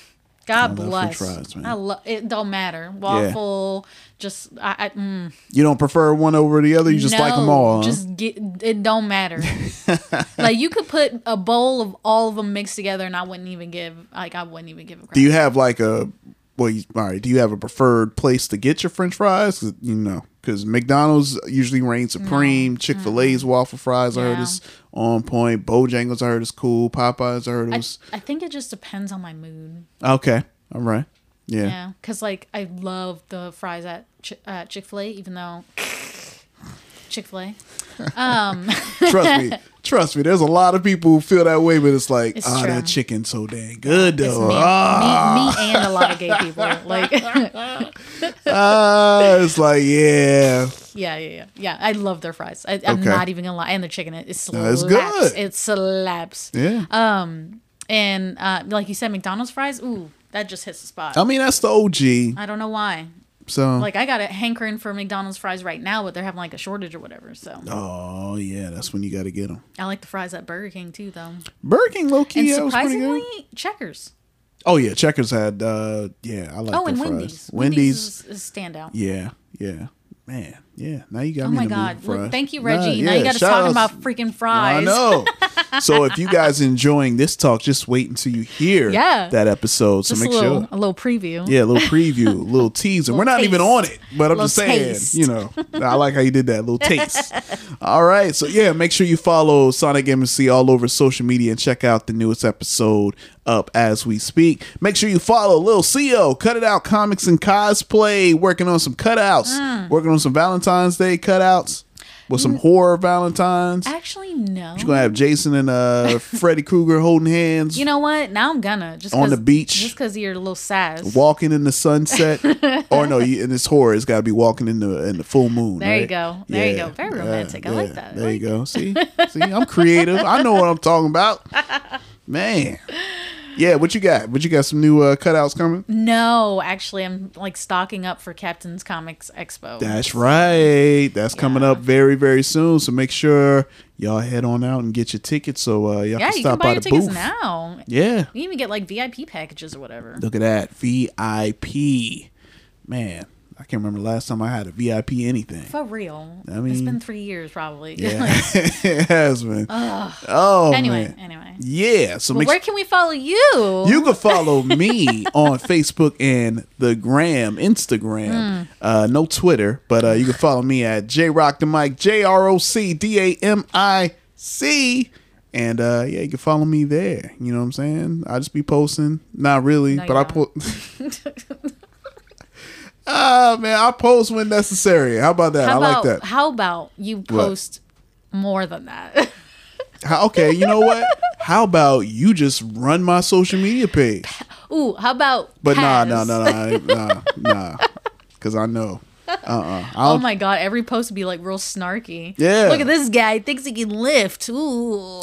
God bless. Fries. I love it. Don't matter. Waffle. Just I. I mm. You don't prefer one over the other. You just like them all. Huh? Just get it. Don't matter. like you could put a bowl of all of them mixed together, and I wouldn't even give. Like I wouldn't even give a crap. do you have like a well? You, all right. Do you have a preferred place to get your French fries? You know, because McDonald's usually reigns supreme. Chick Fil A's waffle fries I heard Yeah. is on point. Bojangles I heard is cool. Popeyes I heard I, was I think it just depends on my mood. okay. All right. Yeah. Yeah, because like I love the fries at Ch- uh, Chick Fil A, even though Chick Fil A. Um, Trust me. Trust me. There's a lot of people who feel that way, but it's like, It's ah, true. that chicken's so dang good though. me, ah. me, me and a lot of gay people. Like, Ah, it's like, yeah. yeah, yeah, yeah, yeah. I love their fries. I, I'm Okay. not even gonna lie. And the chicken, it, it slaps. No, it's good. It slaps. Yeah. Um, and uh, like you said, McDonald's fries. Ooh, that just hits the spot. I mean, that's the OG. I don't know why. So, Like I got a hankering for McDonald's fries right now, but they're having like a shortage or whatever. So oh yeah, that's when you got to get them. I like the fries at Burger King too, though. Burger King, low key, and that was pretty surprisingly, good. Checkers. Oh yeah, Checkers had, uh yeah, I like oh, and fries. Wendy's. Wendy's, Wendy's is, is standout. yeah, yeah, man, yeah. Now you got Oh me my in the mood God! Look, thank you, Nah, Reggie. now you got to shout talk about freaking fries. I know. so if you guys enjoying this talk, just wait until you hear Yeah. that episode. So Just make a little, sure. a little preview. Yeah, a little preview, a little teaser. We're not even on it, but I'm just saying, taste. you know, I like how you did that little taste. all right, so yeah, make sure you follow Sonic MC all over social media and check out the newest episode up as we speak. Make sure you follow Lil Xio, Cut It Out Comics and Cosplay, working on some cutouts, Mm. working on some Valentine's Day cutouts with some horror Valentines. Actually, no. You're gonna have Jason and uh Freddy Krueger holding hands, You know what? Now I'm gonna just on the beach. just because you're a little sass. walking in the sunset. or no, you, in this horror, it's got to be walking in the in the full moon. There you right? go. There you go. Very romantic. I like that. There you go. See, see, I'm creative. I know what I'm talking about. Man, yeah, what you got? What you got? Some new uh, cutouts coming? No, actually, I'm like stocking up for Captain's Comics Expo. That's right. That's coming up very, very soon. So make sure y'all head on out and get your tickets so uh, y'all yeah, can you stop can buy by the tickets booth. now. Yeah. You can even get like VIP packages or whatever. Look at that. VIP. Man, I can't remember the last time I had a VIP anything. For real. I mean- it's been three years probably. Yeah, it has been. Ugh. Oh, Anyway, man. anyway. Yeah. So well, where can we follow you? You can follow me on Facebook and the gram, Instagram. Mm. Uh, no Twitter, but uh, you can follow me at J Rock the Mic, J R O C D A M I C. And uh, yeah, you can follow me there. You know what I'm saying? I just be posting. Not really, No, but I put. Ah man, I post when necessary. How about that? how I about like that. how about you post more than that? How, okay, you know what? How about you just run my social media page? Ooh, how about But nah, Paz? nah, nah, nah, nah, nah. Because I know. Uh uh Oh my god, every post would be like real snarky. Yeah. Look at this guy, thinks he can lift. Ooh.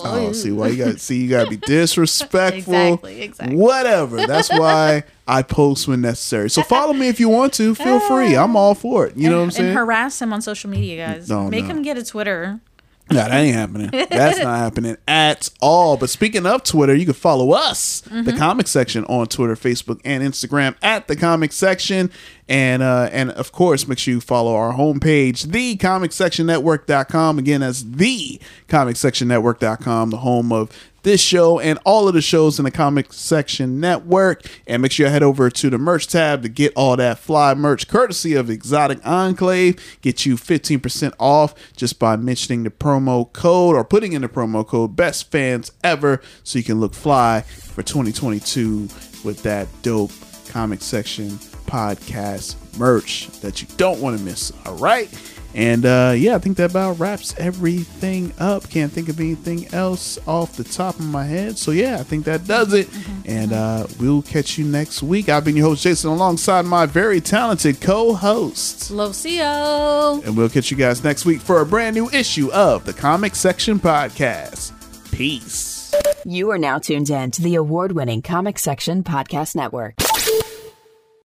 Oh, see why you got see you gotta be disrespectful. Exactly, exactly. Whatever. That's why I post when necessary. So follow me if you want to. Feel free. I'm all for it. You know what I'm saying? And harass him on social media, guys. No, Make no. him get a Twitter. No, that ain't happening. That's not happening at all. But speaking of Twitter, you can follow us, the Mhm. comic section, on Twitter, Facebook, and Instagram at the comic section. And uh, and of course, make sure you follow our homepage, thecomicsectionnetwork.com. Again, that's thecomicsectionnetwork.com, the home of this show and all of the shows in the comic section network. And make sure you head over to the merch tab to get all that fly merch courtesy of exotic enclave. Get you 15% off just by mentioning the promo code or putting in the promo code best fans ever so you can look fly for 2022 with that dope comic section podcast merch that you don't want to miss. All right and uh, yeah, I think that about wraps everything up. Can't think of anything else off the top of my head. So yeah, I think that does it. And uh, we'll catch you next week. I've been your host, Jason, alongside my very talented co-host. Locio. And we'll catch you guys next week for a brand new issue of the Comic Section Podcast. Peace. You are now tuned in to the award winning Comic Section Podcast Network.